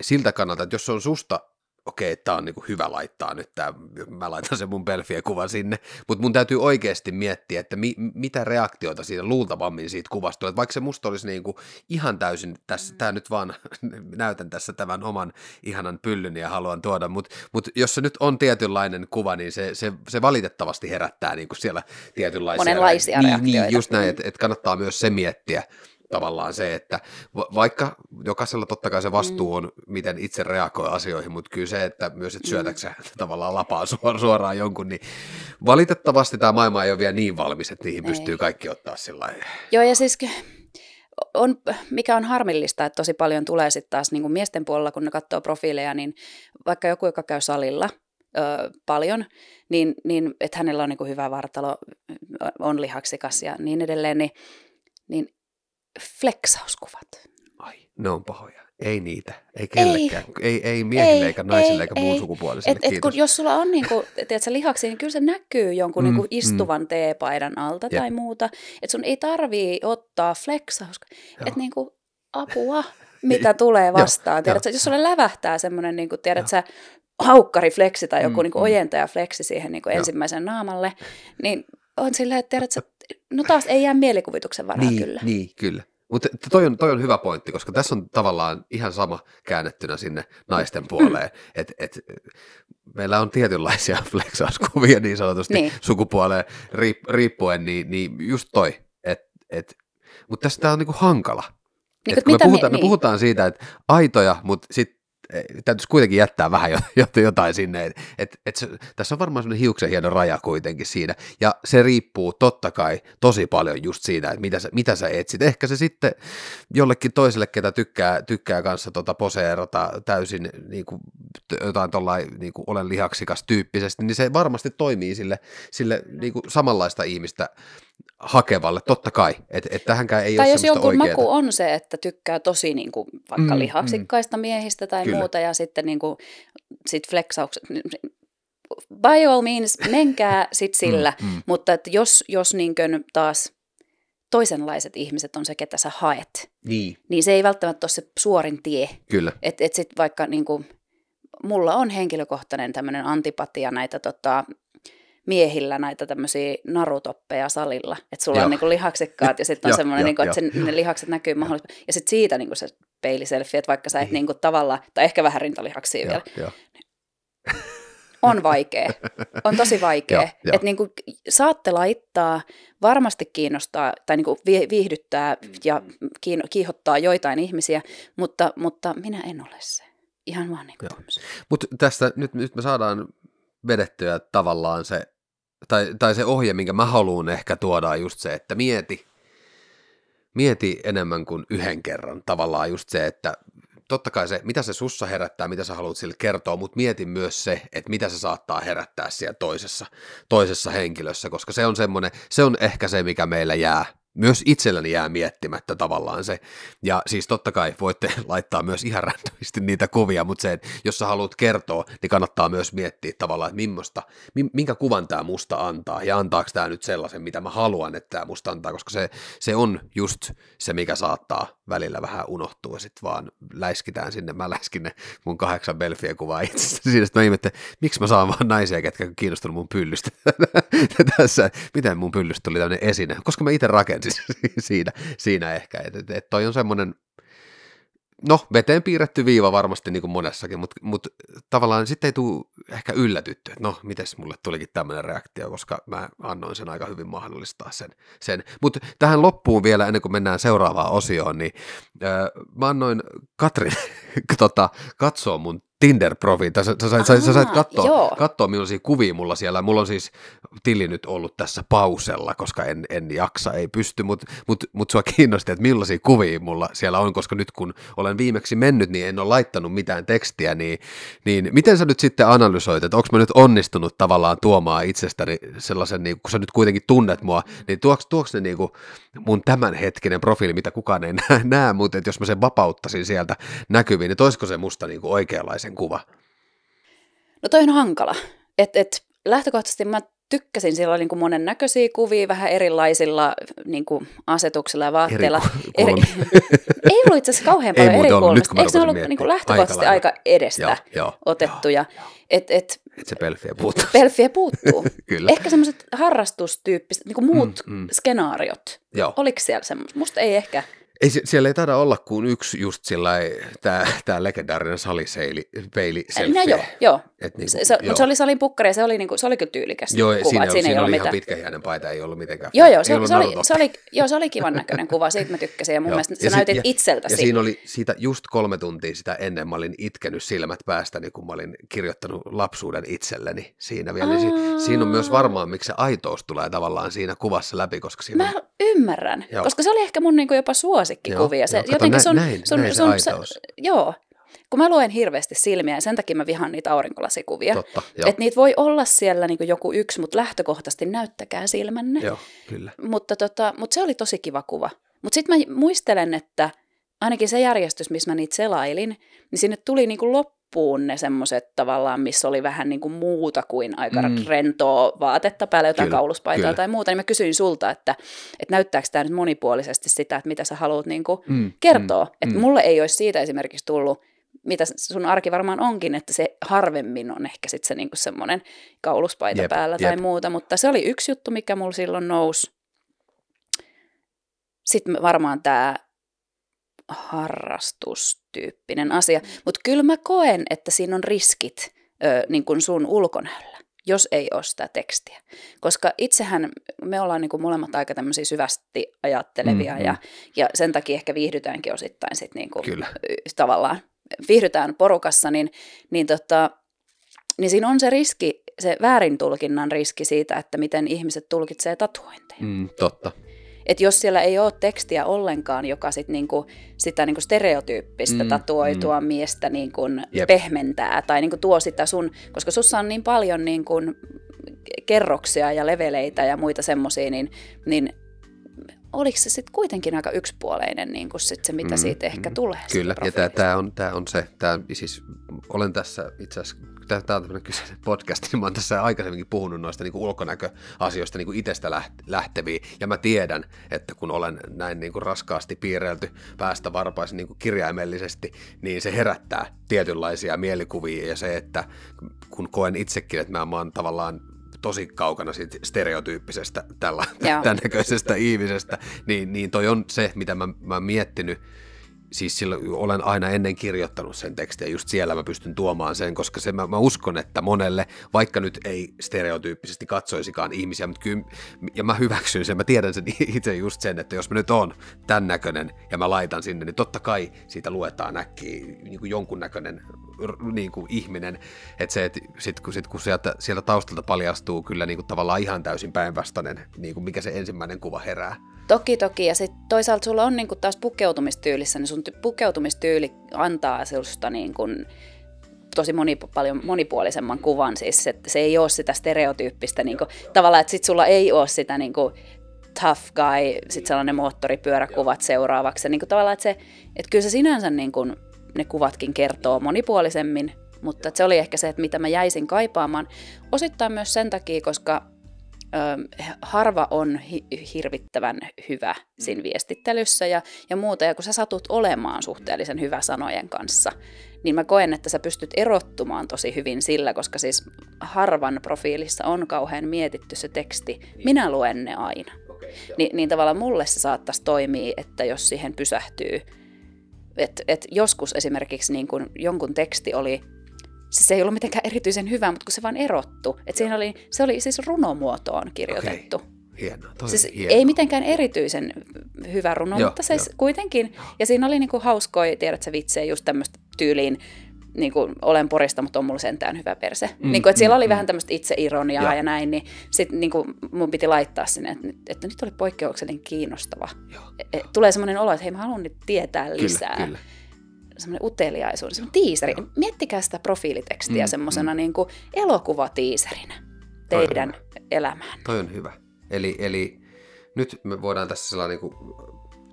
siltä kannalta, että jos se on susta okei, tämä on niinku hyvä laittaa nyt tämä, mä laitan sen mun pelfien kuvan sinne, mutta mun täytyy oikeasti miettiä, että mi, mitä reaktioita siitä luultavammin siitä kuvasta tulee, vaikka se musta olisi niinku ihan täysin tässä, tämä nyt vaan näytän tässä tämän oman ihanan pyllyn ja haluan tuoda, mutta mut jos se nyt on tietynlainen kuva, niin se, se, se valitettavasti herättää niinku siellä tietynlaisia Monenlaisia niin, reaktioita. Niin, just näin, että et kannattaa myös se miettiä, tavallaan se, että va- vaikka jokaisella totta kai se vastuu on, miten itse reagoi asioihin, mutta kyllä se, että myös, että syötäksä tavallaan lapaa suor- suoraan jonkun, niin valitettavasti tämä maailma ei ole vielä niin valmis, että niihin Ei. pystyy kaikki ottaa sillä. Joo, ja siis on, mikä on harmillista, että tosi paljon tulee sitten taas niin kuin miesten puolella, kun ne katsoo profiileja, niin vaikka joku, joka käy salilla ö, paljon, niin, niin että hänellä on niin kuin hyvä vartalo, on lihaksikas ja niin edelleen, niin, niin fleksauskuvat. Ai, ne on pahoja. Ei niitä, ei kellekään, ei, ei, ei miehille Ei, eikä naisille ei, eikä muun sukupuolisille, Et, et kiitos. kun, jos sulla on niinku, tiedätkö, lihaksia, niin kyllä se näkyy jonkun Mm, niinku mm. istuvan teepaidan alta Jep. tai muuta. Että sun ei tarvii ottaa flexaus. Joo. Että niinku, apua, mitä tulee vastaan. Tiedätkö, jos sulle lävähtää semmoinen, niinku, tiedätkö, haukkarifleksi tai joku Mm, niinku mm. ojentajafleksi siihen niinku Joo. ensimmäisen naamalle, niin on silleen, että tiedätkö, no taas ei jää mielikuvituksen varaa niin, kyllä. Niin, kyllä. Mutta toi on, toi on hyvä pointti, koska tässä on tavallaan ihan sama käännettynä sinne naisten puoleen, että et, meillä on tietynlaisia flexauskuvia niin sanotusti Niin. niin. sukupuoleen riip, riippuen, niin, niin just toi, et, mutta tässä tämä on niinku hankala. Niin, Et kun me, puhutaan, mi- me puhutaan siitä, että aitoja, mutta sitten täytyisi kuitenkin jättää vähän jotain sinne. Et, et, et se, tässä on varmaan semmoinen hiuksen hieno raja kuitenkin siinä, ja se riippuu totta kai tosi paljon just siitä, että mitä sä, mitä sä etsit. Ehkä se sitten jollekin toiselle, ketä tykkää, tykkää kanssa tota poseerata täysin niin kuin, jotain tuollain niin kuin olen lihaksikas tyyppisesti, niin se varmasti toimii sille, sille niin kuin samanlaista ihmistä hakevalle, totta kai, että et tähänkään ei tai ole jos joku oikeata. maku on se, että tykkää tosi niin kuin, vaikka Mm, lihaksikkaista mm. miehistä tai Kyllä. muuta, ja sitten niin kuin, sit flexaukset, by all means, menkää sit sillä, Mm, mm. mutta että jos, jos niin kuin taas toisenlaiset ihmiset on se, ketä sä haet, Niin, niin se ei välttämättä ole se suorin tie. kyllä. Että et sitten vaikka niin kuin, mulla on henkilökohtainen tämmöinen antipatia näitä tota, miehillä näitä tämmöisiä narutoppeja salilla. Että sulla Joo. on niinku lihaksikkaat ja sitten on semmoinen, niinku, että sen, ne lihakset näkyy mahdollisimman. Ja sitten siitä niinku se peiliselfi, että vaikka sä et Niin. niinku tavallaan, tai ehkä vähän rintalihaksia Joo, vielä, on vaikea. On tosi vaikea. Että niinku, saatte laittaa, varmasti kiinnostaa tai niinku vi- viihdyttää ja kiin- kiihottaa joitain ihmisiä, mutta, mutta minä en ole se. Ihan vaan niinku. Mutta tästä nyt, nyt me saadaan vedettyä tavallaan se, tai, tai se ohje, minkä mä haluan ehkä tuoda on just se, että mieti, mieti enemmän kuin yhden kerran. Tavallaan just se, että totta kai se, mitä se sussa herättää, mitä sä haluat sille kertoa, mutta mieti myös se, että mitä se saattaa herättää siellä toisessa, toisessa henkilössä, koska se on semmoinen, se on ehkä se, mikä meillä jää myös jää miettimättä tavallaan se. Ja siis totta kai voitte laittaa myös ihan randomisti niitä kuvia, mutta se, jos sä haluat kertoa, niin kannattaa myös miettiä tavallaan, että millaista, mi- minkä kuvan tämä musta antaa, ja antaako tämä nyt sellaisen, mitä mä haluan, että tämä musta antaa, koska se, se on just se, mikä saattaa välillä vähän unohtua, ja sitten vaan läiskitään sinne, mä läiskin ne mun kahdeksan belfien kuvaa itsestä, siinä. Mä ihmettelin, miksi mä saan vaan naisia, ketkä on kiinnostunut mun pyllystä. Tässä, miten mun pyllystä tuli tämmöinen esine, koska mä itse rakensin siinä, siinä ehkä, että et, et toi on semmoinen, no veteen piirretty viiva varmasti niin kuin monessakin, mutta mut, tavallaan sitten ei tule ehkä yllätytty, että no mites mulle tulikin tämmöinen reaktio, koska mä annoin sen aika hyvin mahdollistaa sen. sen. Mutta tähän loppuun vielä, ennen kuin mennään seuraavaan osioon, niin äh, mä annoin Katrin tota, katsoa mun Tinder-profiin, sä, sä, sait- sä, sä sait katsoa, katsoa, millaisia kuvia mulla siellä, mulla on siis tili nyt ollut tässä pausella, koska en, en jaksa, ei pysty, mutta mut, mut sua kiinnosti, että millaisia kuvia mulla siellä on, koska nyt kun olen viimeksi mennyt, niin en ole laittanut mitään tekstiä, niin, niin miten sä nyt sitten analysoit, että onko mä nyt onnistunut tavallaan tuomaan itsestäni sellaisen, niin kun sä nyt kuitenkin tunnet mua, niin tuoks, tuoks ne niin kuin mun tämänhetkinen profiili, mitä kukaan ei näe, näe mutta että jos mä sen vapauttaisin sieltä näkyviin, niin toisiko se musta niin kuin oikeanlaisen kuva? No toi on hankala. Et, et, lähtökohtaisesti mä tykkäsin, siellä oli niin kuin monen näköisiä kuvia, vähän erilaisilla niin kuin asetuksilla ja vaatteilla. Eri ku- ei ollut itse asiassa kauhean Ei paljon eri. Nyt kun kulmista. Eikö ne rupesin ollut niin kuin lähtökohtaisesti Aika aika, edestä Joo, joo, otettuja? joo, joo. Et, et, Et se pelfiä puuttuu. pelfiä puuttuu. Kyllä. Ehkä semmoiset harrastustyyppiset, niin kuin muut Mm, mm. skenaariot. Joo. Oliko siellä semmoista? Musta ei ehkä. Ei, se- siellä ei taida olla kuin yksi just sillä tämä tää legendaarinen saliseili, peili No joo, joo. Et niinku, Se, se, joo. se, oli salin pukkari ja se oli, niinku, se oli kyllä tyylikäs Joo, kuva. siinä, siinä, siinä ei oli ollut ihan mitään. pitkähiäinen paita, ei ollut mitenkään. Joo, joo, se, ollut se, oli, se, oli, joo, se oli kivan näköinen kuva, siitä mä tykkäsin ja mun Joo. mielestä Ja sä si- näytit ja- itseltäsi. Ja siinä oli siitä just kolme tuntia sitä ennen, mä olin itkenyt silmät päästäni, kun mä olin kirjoittanut lapsuuden itselleni siinä vielä. Niin si- siinä on myös varmaan, miksi se aitous tulee tavallaan siinä kuvassa läpi, koska siinä Mä ymmärrän, koska se oli ehkä mun niinku jopa suosikkikuvia. Joo, se, joo, kato, jotenkin nä- sun, näin- sun, näin se sun, aitous. joo, kun mä luen hirveästi silmiä ja sen takia mä vihaan niitä aurinkolasikuvia. totta, Että niitä voi olla siellä niinku joku yksi, mutta lähtökohtaisesti näyttäkää silmänne. joo, kyllä. Mutta, tota, mutta se oli tosi kiva kuva. Mutta sitten mä muistelen, että ainakin se järjestys, missä mä niitä selailin, niin sinne tuli niinku loppuun ne semmoiset tavallaan, missä oli vähän niinku muuta kuin aika Mm. rentoa vaatetta päällä, jotain Kyllä, kauluspaitaa kyllä. tai muuta. Niin mä kysyin sulta, että, että näyttääkö tämä nyt monipuolisesti sitä, että mitä sä haluat niinku Mm, kertoa. mm, että mm. mulle ei olisi siitä esimerkiksi tullut, mitä sun arki varmaan onkin, että se harvemmin on ehkä sitten se niinku semmoinen kauluspaita Jep, päällä tai jep. muuta, mutta se oli yksi juttu, mikä mulla silloin nousi. Sitten varmaan tämä harrastustyyppinen asia, mutta kyllä mä koen, että siinä on riskit ö, niin kuin sun ulkonäöllä, jos ei ole sitä tekstiä. Koska itsehän me ollaan niin kuin molemmat aika tämmöisiä syvästi ajattelevia Mm, mm, ja, ja sen takia ehkä viihdytäänkin osittain sit niin kuin Kyllä. tavallaan viihdytään porukassa, niin, niin, tota, niin siinä on se riski, se väärintulkinnan riski siitä, että miten ihmiset tulkitsee tatuointeja. Mm, totta. Et jos siellä ei ole tekstiä ollenkaan, joka sit niinku, sitä niinku stereotyyppistä mm, tatuoitua mm. miestä niinku pehmentää tai niinku tuo sitä sun, koska sussa on niin paljon niinku kerroksia ja leveleitä ja muita semmoisia, niin, niin oliko se sitten kuitenkin aika yksipuoleinen niin kuin sit se, mitä mm, siitä ehkä mm, tulee? Kyllä, ja tämä on, tää on se, tää, siis olen tässä itse asiassa, tämä on tämmöinen kyseinen podcast, niin mä oon tässä aikaisemminkin puhunut noista niin kuin ulkonäköasioista niin kuin itsestä lähteviä, ja mä tiedän, että kun olen näin niin kuin raskaasti piirrelty päästä varpaisin niin kuin kirjaimellisesti, niin se herättää tietynlaisia mielikuvia, ja se, että kun koen itsekin, että mä oon tavallaan tosi kaukana siitä stereotyyppisestä tällä, tämän näköisestä ihmisestä, niin, niin toi on se, mitä mä, mä oon miettinyt, siis silloin olen aina ennen kirjoittanut sen tekstin ja just siellä mä pystyn tuomaan sen, koska se, mä, mä uskon, että monelle, vaikka nyt ei stereotyyppisesti katsoisikaan ihmisiä, mutta kyllä, ja mä hyväksyn sen, mä tiedän sen itse just sen, että jos mä nyt on tämän näköinen ja mä laitan sinne, niin totta kai siitä luetaan äkkiä niin kuin jonkunnäköinen niin kuin ihminen, että se, että sit, kun, sit, kun sieltä, sieltä taustalta paljastuu kyllä niin kuin tavallaan ihan täysin päinvastainen, niin kuin mikä se ensimmäinen kuva herää. Toki, toki. Ja sitten toisaalta sulla on niin kuin taas pukeutumistyylissä, niin sun pukeutumistyyli antaa sinusta niin kuin tosi moni, paljon monipuolisemman kuvan. Siis että se ei ole sitä stereotyyppistä niin kuin, tavallaan, että sit sulla ei ole sitä niin kuin, tough guy, sitten sellainen moottoripyöräkuvat seuraavaksi. Ja niin kuin, tavallaan, että, se, että kyllä se sinänsä niin kuin, ne kuvatkin kertoo monipuolisemmin, mutta se oli ehkä se, että mitä mä jäisin kaipaamaan. Osittain myös sen takia, koska harva on hi- hirvittävän hyvä siinä viestittelyssä ja, ja muuta. Ja kun sä satut olemaan suhteellisen hyvä sanojen kanssa, niin mä koen, että sä pystyt erottumaan tosi hyvin sillä, koska siis harvan profiilissa on kauhean mietitty se teksti. Minä luen ne aina. Okay, Ni, niin tavallaan mulle se saattaisi toimia, että jos siihen pysähtyy et, et joskus esimerkiksi niin kun jonkun teksti oli, siis se ei ollut mitenkään erityisen hyvä, mutta kun se vaan erottu. Et siinä oli, se oli siis runomuotoon kirjoitettu. Okay. Hienoa, siis hienoa. ei mitenkään erityisen hyvä runo, Joo, mutta se jo. kuitenkin. Ja siinä oli niinku hauskoja, tiedätkö, vitsejä just tämmöistä tyyliin, niin kuin, olen porista, mutta on mulla sentään hyvä perse. Mm, niin kuin, että siellä mm, oli mm. vähän tämmöistä itseironiaa ja, ja näin, niin sitten niin kuin, mun piti laittaa sinne, että, että nyt oli poikkeuksellinen kiinnostava. Et, tulee semmoinen olo, että hei mä haluan nyt tietää lisää. Kyllä, kyllä. Semmoinen uteliaisuus, semmoinen tiiseri. Joo. Miettikää sitä profiilitekstiä mm, semmoisena mm. niin kuin elokuvatiiserinä teidän elämään. Toi on hyvä. Eli, eli nyt me voidaan tässä sellainen niin kuin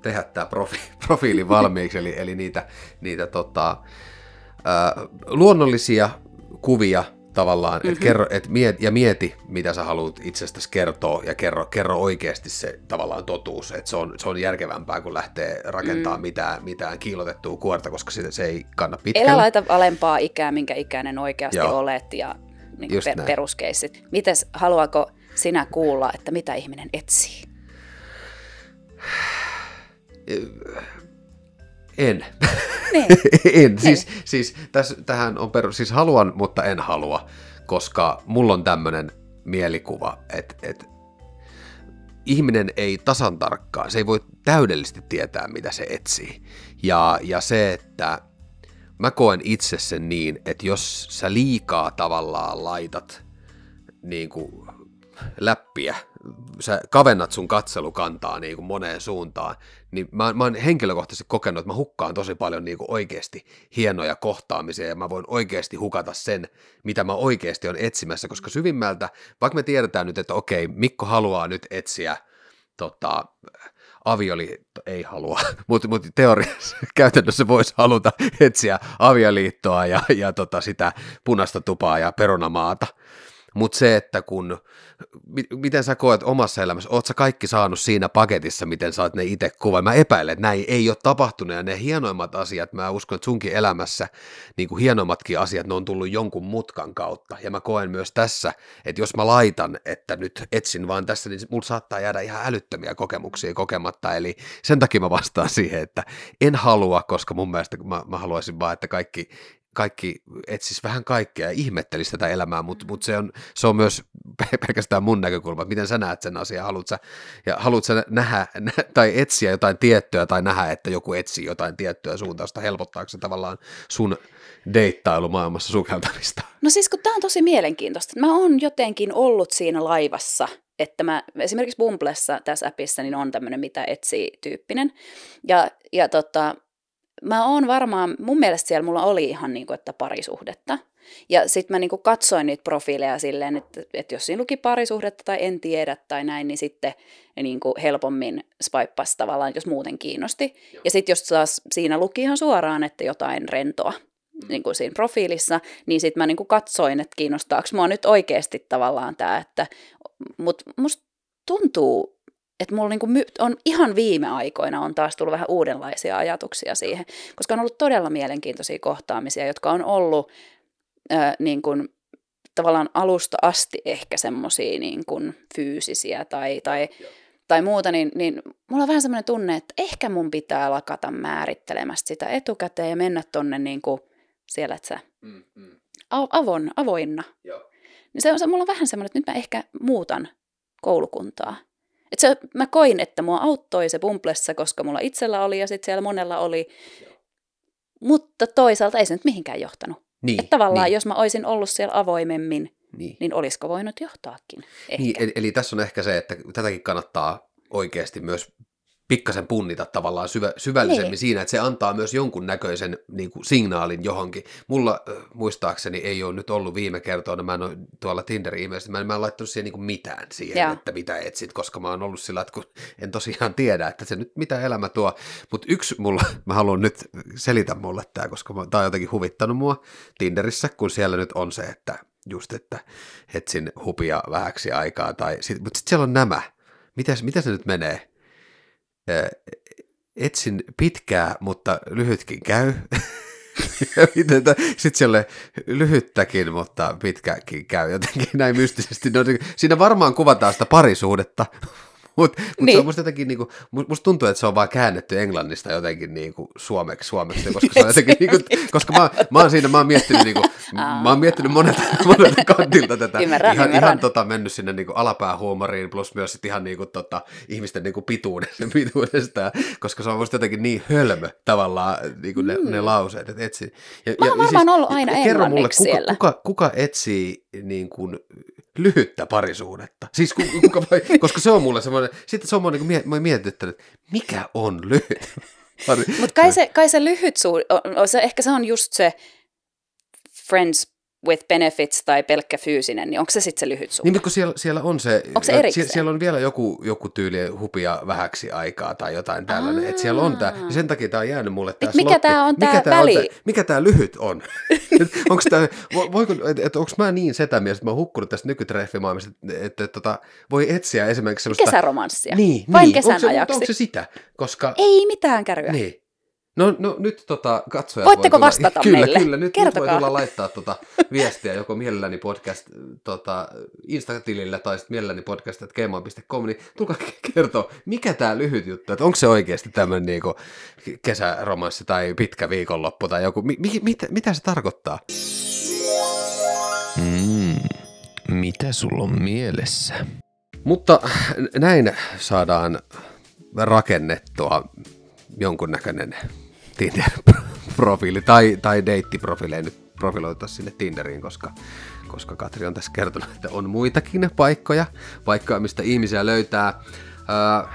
tehdä tämä profi, profiili valmiiksi, eli, eli niitä, niitä tota, äh, luonnollisia kuvia tavallaan, mm-hmm. et kerro, et miet, ja mieti, mitä sä haluat itsestäsi kertoa, ja kerro, kerro oikeasti se tavallaan totuus, että se on, se on järkevämpää, kuin lähtee rakentamaan mm. mitään, mitään kiilotettua kuorta, koska se, se ei kanna pitkälle. Elä laita alempaa ikää, minkä ikäinen oikeasti Joo. olet, ja niin per, peruskeissit. Mites, haluaako sinä kuulla, että mitä ihminen etsii? En. Niin. en. Siis, siis täs, tähän on perus, siis haluan, mutta en halua, koska mulla on tämmöinen mielikuva, että, että ihminen ei tasan tarkkaan, se ei voi täydellisesti tietää, mitä se etsii. Ja, ja se, että mä koen itse sen niin, että jos sä liikaa tavallaan laitat niin kuin läppiä sä kavennat sun katselukantaa niin kuin moneen suuntaan, niin mä, mä oon henkilökohtaisesti kokenut, että mä hukkaan tosi paljon niin kuin oikeasti hienoja kohtaamisia ja mä voin oikeasti hukata sen, mitä mä oikeasti on etsimässä, koska syvimmältä, vaikka me tiedetään nyt, että okei, Mikko haluaa nyt etsiä tota, avioliitto, ei halua, mutta mut teoriassa käytännössä voisi haluta etsiä avioliittoa ja, ja tota sitä punaista tupaa ja perunamaata, mutta se, että kun, miten sä koet omassa elämässä, oot sä kaikki saanut siinä paketissa, miten sä oot ne itse kuva. Mä epäilen, että näin ei ole tapahtunut ja ne hienoimmat asiat, mä uskon, että sunkin elämässä niin kuin hienoimmatkin asiat, ne on tullut jonkun mutkan kautta. Ja mä koen myös tässä, että jos mä laitan, että nyt etsin vaan tässä, niin mulla saattaa jäädä ihan älyttömiä kokemuksia kokematta. Eli sen takia mä vastaan siihen, että en halua, koska mun mielestä mä, mä haluaisin vaan, että kaikki kaikki etsis vähän kaikkea ja ihmettelisi tätä elämää, mutta mut se, on, se on myös pelkästään mun näkökulma, miten sä näet sen asian, haluat sä, ja haluat sä nähdä nä, tai etsiä jotain tiettyä tai nähdä, että joku etsii jotain tiettyä suuntausta, helpottaako se tavallaan sun deittailu maailmassa sukeltamista? No siis kun tämä on tosi mielenkiintoista. Mä oon jotenkin ollut siinä laivassa, että mä esimerkiksi Bumblessa tässä appissa niin on tämmöinen mitä etsii tyyppinen. Ja, ja tota, mä oon varmaan, mun mielestä siellä mulla oli ihan niin kuin, että parisuhdetta. Ja sitten mä niin kuin katsoin niitä profiileja silleen, että, että jos siinä luki parisuhdetta tai en tiedä tai näin, niin sitten niin kuin helpommin spaippasi tavallaan, jos muuten kiinnosti. Ja sitten jos taas siinä luki ihan suoraan, että jotain rentoa, mm. niin kuin siinä profiilissa, niin sitten mä niin kuin katsoin, että kiinnostaako mua nyt oikeasti tavallaan tämä, että mutta musta tuntuu, että mulla niinku on ihan viime aikoina on taas tullut vähän uudenlaisia ajatuksia siihen, koska on ollut todella mielenkiintoisia kohtaamisia, jotka on ollut äh, niin kuin, tavallaan alusta asti ehkä semmoisia niin fyysisiä tai, tai, tai muuta, niin, niin mulla on vähän semmoinen tunne, että ehkä mun pitää lakata määrittelemästä sitä etukäteen ja mennä tonne niin kuin siellä, että sä mm, mm. avon, avoinna. Joo. Niin se on, se, mulla on vähän semmoinen, että nyt mä ehkä muutan koulukuntaa. Et se, mä koin, että mua auttoi se Bumblessa, koska mulla itsellä oli ja sitten siellä monella oli. Joo. Mutta toisaalta ei se nyt mihinkään johtanut. Niin, että tavallaan niin. jos mä olisin ollut siellä avoimemmin, niin, niin olisiko voinut johtaakin. Ehkä. Niin, eli, eli tässä on ehkä se, että tätäkin kannattaa oikeasti myös pikkasen punnita tavallaan syvä, syvällisemmin niin. siinä, että se antaa myös jonkun näköisen niin kuin signaalin johonkin. Mulla äh, muistaakseni ei ole nyt ollut viime kertoina, mä en ole tuolla Tinderin ilmeisesti, mä en, mä en laittanut siihen niin kuin mitään siihen, ja. että mitä etsit, koska mä oon ollut sillä, että kun en tosiaan tiedä, että se nyt mitä elämä tuo. Mutta yksi mulla, mä haluan nyt selitä mulle tämä, koska tämä on jotenkin huvittanut mua Tinderissä, kun siellä nyt on se, että just, että etsin hupia vähäksi aikaa, tai sit, mutta sitten siellä on nämä. Mitäs, mitä se nyt menee? Etsin pitkää, mutta lyhytkin käy. Sitten siellä lyhyttäkin, mutta pitkäkin käy jotenkin näin mystisesti. No, siinä varmaan kuvataan sitä parisuhdetta, mutta mut niin. se on niin. musta jotenkin, niinku, musta tuntuu, että se on vaan käännetty englannista jotenkin niinku suomeksi, suomeksi koska se on jotenkin, niinku, koska mä, mä oon siinä, mä oon miettinyt, niinku, mä oon miettinyt monelta, monelta kantilta tätä, ymmärrän, ihan, ymmärrän. ihan tota, mennyt sinne niinku alapäähuumoriin, plus myös sit ihan niinku, tota, ihmisten niinku pituudesta, pituudesta, koska se on musta jotenkin niin hölmö tavallaan niinku ne, mm. ne lauseet, että etsi. Ja, mä oon ja, siis, ollut aina kerro mulle, kuka, siellä. Kuka, kuka etsii niin kuin, lyhyttä parisuudetta. Siis kuka vai, koska se on mulle semmoinen, sitten se on niin mä mietittänyt, että mikä on lyhyt? Mutta kai se, kai se lyhyt suhde, se, ehkä se on just se friends with benefits tai pelkkä fyysinen, niin onko se sitten se lyhyt suhde? Niin, kun siellä, siellä on se, onko se sie, siellä on vielä joku, joku tyyli hupia vähäksi aikaa tai jotain tällainen, että siellä on tämä, ja sen takia tämä on jäänyt mulle tämä Mikä tämä on tämä väli? On tää, mikä tämä lyhyt on? onko tämä, voiko, et, onko mä niin setämies, että mä oon hukkunut tästä nykytreffimaailmasta, että, että, että tota, voi etsiä esimerkiksi sellaista... Kesäromanssia. Niin, Vain niin. kesän onko se, ajaksi. Onko se sitä? Koska... Ei mitään käryä. Niin. No, no nyt tota, katsojat Voitteko voi vastata kyllä, meille? Kyllä, nyt, nyt voi tulla laittaa tota viestiä joko mielelläni podcast tota, Insta-tilillä tai sitten mielelläni podcast gmail.com, niin tulkaa kertoa, mikä tämä lyhyt juttu, että onko se oikeasti tämmöinen niinku kesäromanssi tai pitkä viikonloppu tai joku, mi, mi, mit, mitä se tarkoittaa? Mm, mitä sulla on mielessä? Mutta näin saadaan rakennettua jonkunnäköinen Tinder-profiili tai, tai deittiprofiili, ei nyt profiloita sinne Tinderiin, koska, koska Katri on tässä kertonut, että on muitakin paikkoja, paikkoja, mistä ihmisiä löytää. Öö,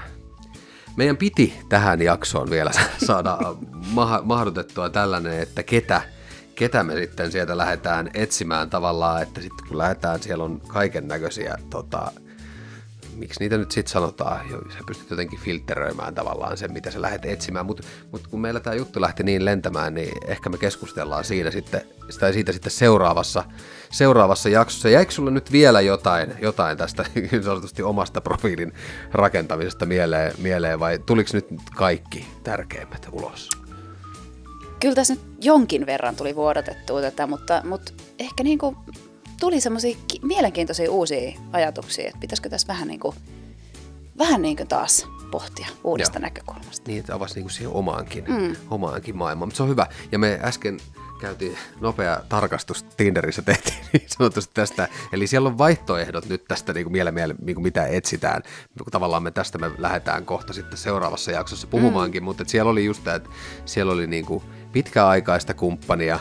meidän piti tähän jaksoon vielä saada ma- mahdotettua tällainen, että ketä, ketä me sitten sieltä lähdetään etsimään tavallaan, että sitten kun lähdetään, siellä on kaiken näköisiä tota, miksi niitä nyt sitten sanotaan, sä pystyt jotenkin filtteröimään tavallaan sen, mitä sä lähdet etsimään, mutta mut kun meillä tämä juttu lähti niin lentämään, niin ehkä me keskustellaan siinä sitten, tai siitä sitten seuraavassa, seuraavassa jaksossa. Jäikö sulle nyt vielä jotain, jotain tästä niin sanotusti omasta profiilin rakentamisesta mieleen, mieleen vai tuliko nyt kaikki tärkeimmät ulos? Kyllä tässä nyt jonkin verran tuli vuodatettua tätä, mutta, mutta ehkä niin kuin tuli semmoisia mielenkiintoisia uusia ajatuksia, että pitäisikö tässä vähän niin kuin, vähän niin kuin taas pohtia uudesta Joo. näkökulmasta. Niin, että avasi niinku siihen omaankin, Mm. omaankin maailmaan. Mutta se on hyvä. Ja me äsken käytiin nopea tarkastus Tinderissä tehtiin niin sanotusti tästä. Eli siellä on vaihtoehdot nyt tästä niin kuin miele, miele, niin kuin mitä etsitään. Tavallaan me tästä me lähdetään kohta sitten seuraavassa jaksossa puhumaankin, mm. mutta siellä oli just tämä, että siellä oli niin kuin pitkäaikaista kumppania.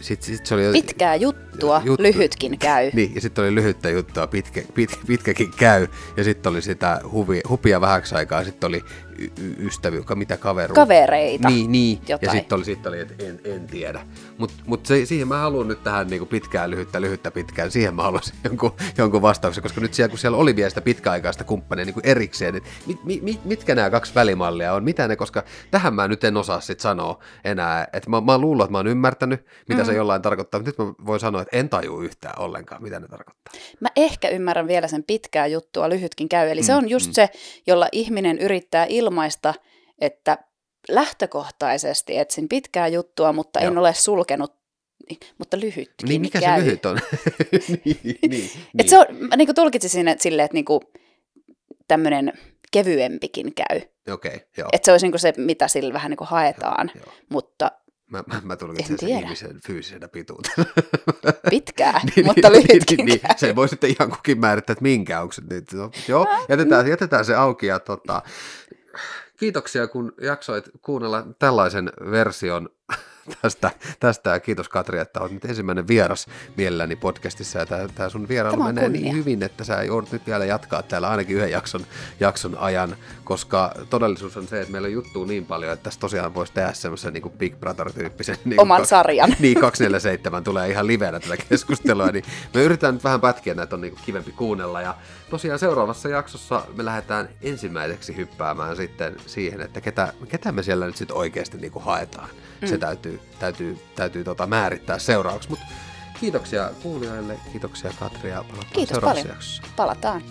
Sitten sit se oli, Pitkää juttua, Juttu. lyhytkin käy. Niin, ja sitten oli lyhyttä juttua, pitkä, pit, pitkäkin käy. Ja sitten oli sitä huvi, hupia vähäksi aikaa, sitten oli y- y- ystäviä, mitä kaveru. Kavereita. Niin, niin. ja Jotain. sitten oli, sit oli että en, en tiedä. Mutta mut siihen mä haluan nyt tähän niinku pitkään, lyhyttä, lyhyttä, pitkään. Siihen mä haluaisin jonkun, jonkun vastauksen, koska nyt siellä, kun siellä oli vielä sitä pitkäaikaista kumppania niin erikseen, niin mit, mit, mit, mitkä nämä kaksi välimallia on, mitä ne, koska tähän mä nyt en osaa sit sanoa enää. Että mä, mä luulen, että mä oon ymmärtänyt, mitä mm. se jollain tarkoittaa, mutta nyt mä voin sanoa, että en taju yhtään ollenkaan, mitä ne tarkoittaa. Mä ehkä ymmärrän vielä sen pitkää juttua, lyhytkin käy. Eli mm, se on just mm. se, jolla ihminen yrittää ilmaista, että lähtökohtaisesti etsin pitkää juttua, mutta Joo. en ole sulkenut, mutta lyhytkin Niin mikä käy. se lyhyt on? niin, niin, niin. Et se on, mä niinku tulkitsisin et silleen, että niinku tämmöinen kevyempikin käy. Okei, okay, joo. Että se olisi niinku se, mitä sillä vähän niinku haetaan, joo. mutta Mä, mä, mä tulkitsen En sen tiedä. ihmisen fyysisenä pituutena. pitkää, Niin, mutta niin, lyhytkin niin, niin. Se voi sitten ihan kukin määrittää, että minkä onko se nyt. No, joo, jätetään, jätetään se auki. Ja, tota, kiitoksia, kun jaksoit kuunnella tällaisen version tästä, tästä ja kiitos Katri, että olet nyt ensimmäinen vieras mielelläni podcastissa ja tämä, tämä sun vierailu Tämä menee kunnia. niin hyvin, että sä joudut nyt vielä jatkaa täällä ainakin yhden jakson, jakson ajan, koska todellisuus on se, että meillä on juttua niin paljon, että tässä tosiaan voisi tehdä semmoisen niin Big Brother-tyyppisen niin Oman sarjan. Niin, 247 tulee ihan livenä tätä keskustelua, niin me yritetään nyt vähän pätkiä, näitä on niin kivempi kuunnella. Ja tosiaan seuraavassa jaksossa me lähdetään ensimmäiseksi hyppäämään sitten siihen, että ketä, ketä me siellä nyt sitten oikeasti niin haetaan. Mm. Se täytyy, täytyy, täytyy tota määrittää seuraavaksi. Mutta kiitoksia kuulijoille, kiitoksia Katri ja palataan Kiitos seuraavassa paljon. jaksossa. Palataan.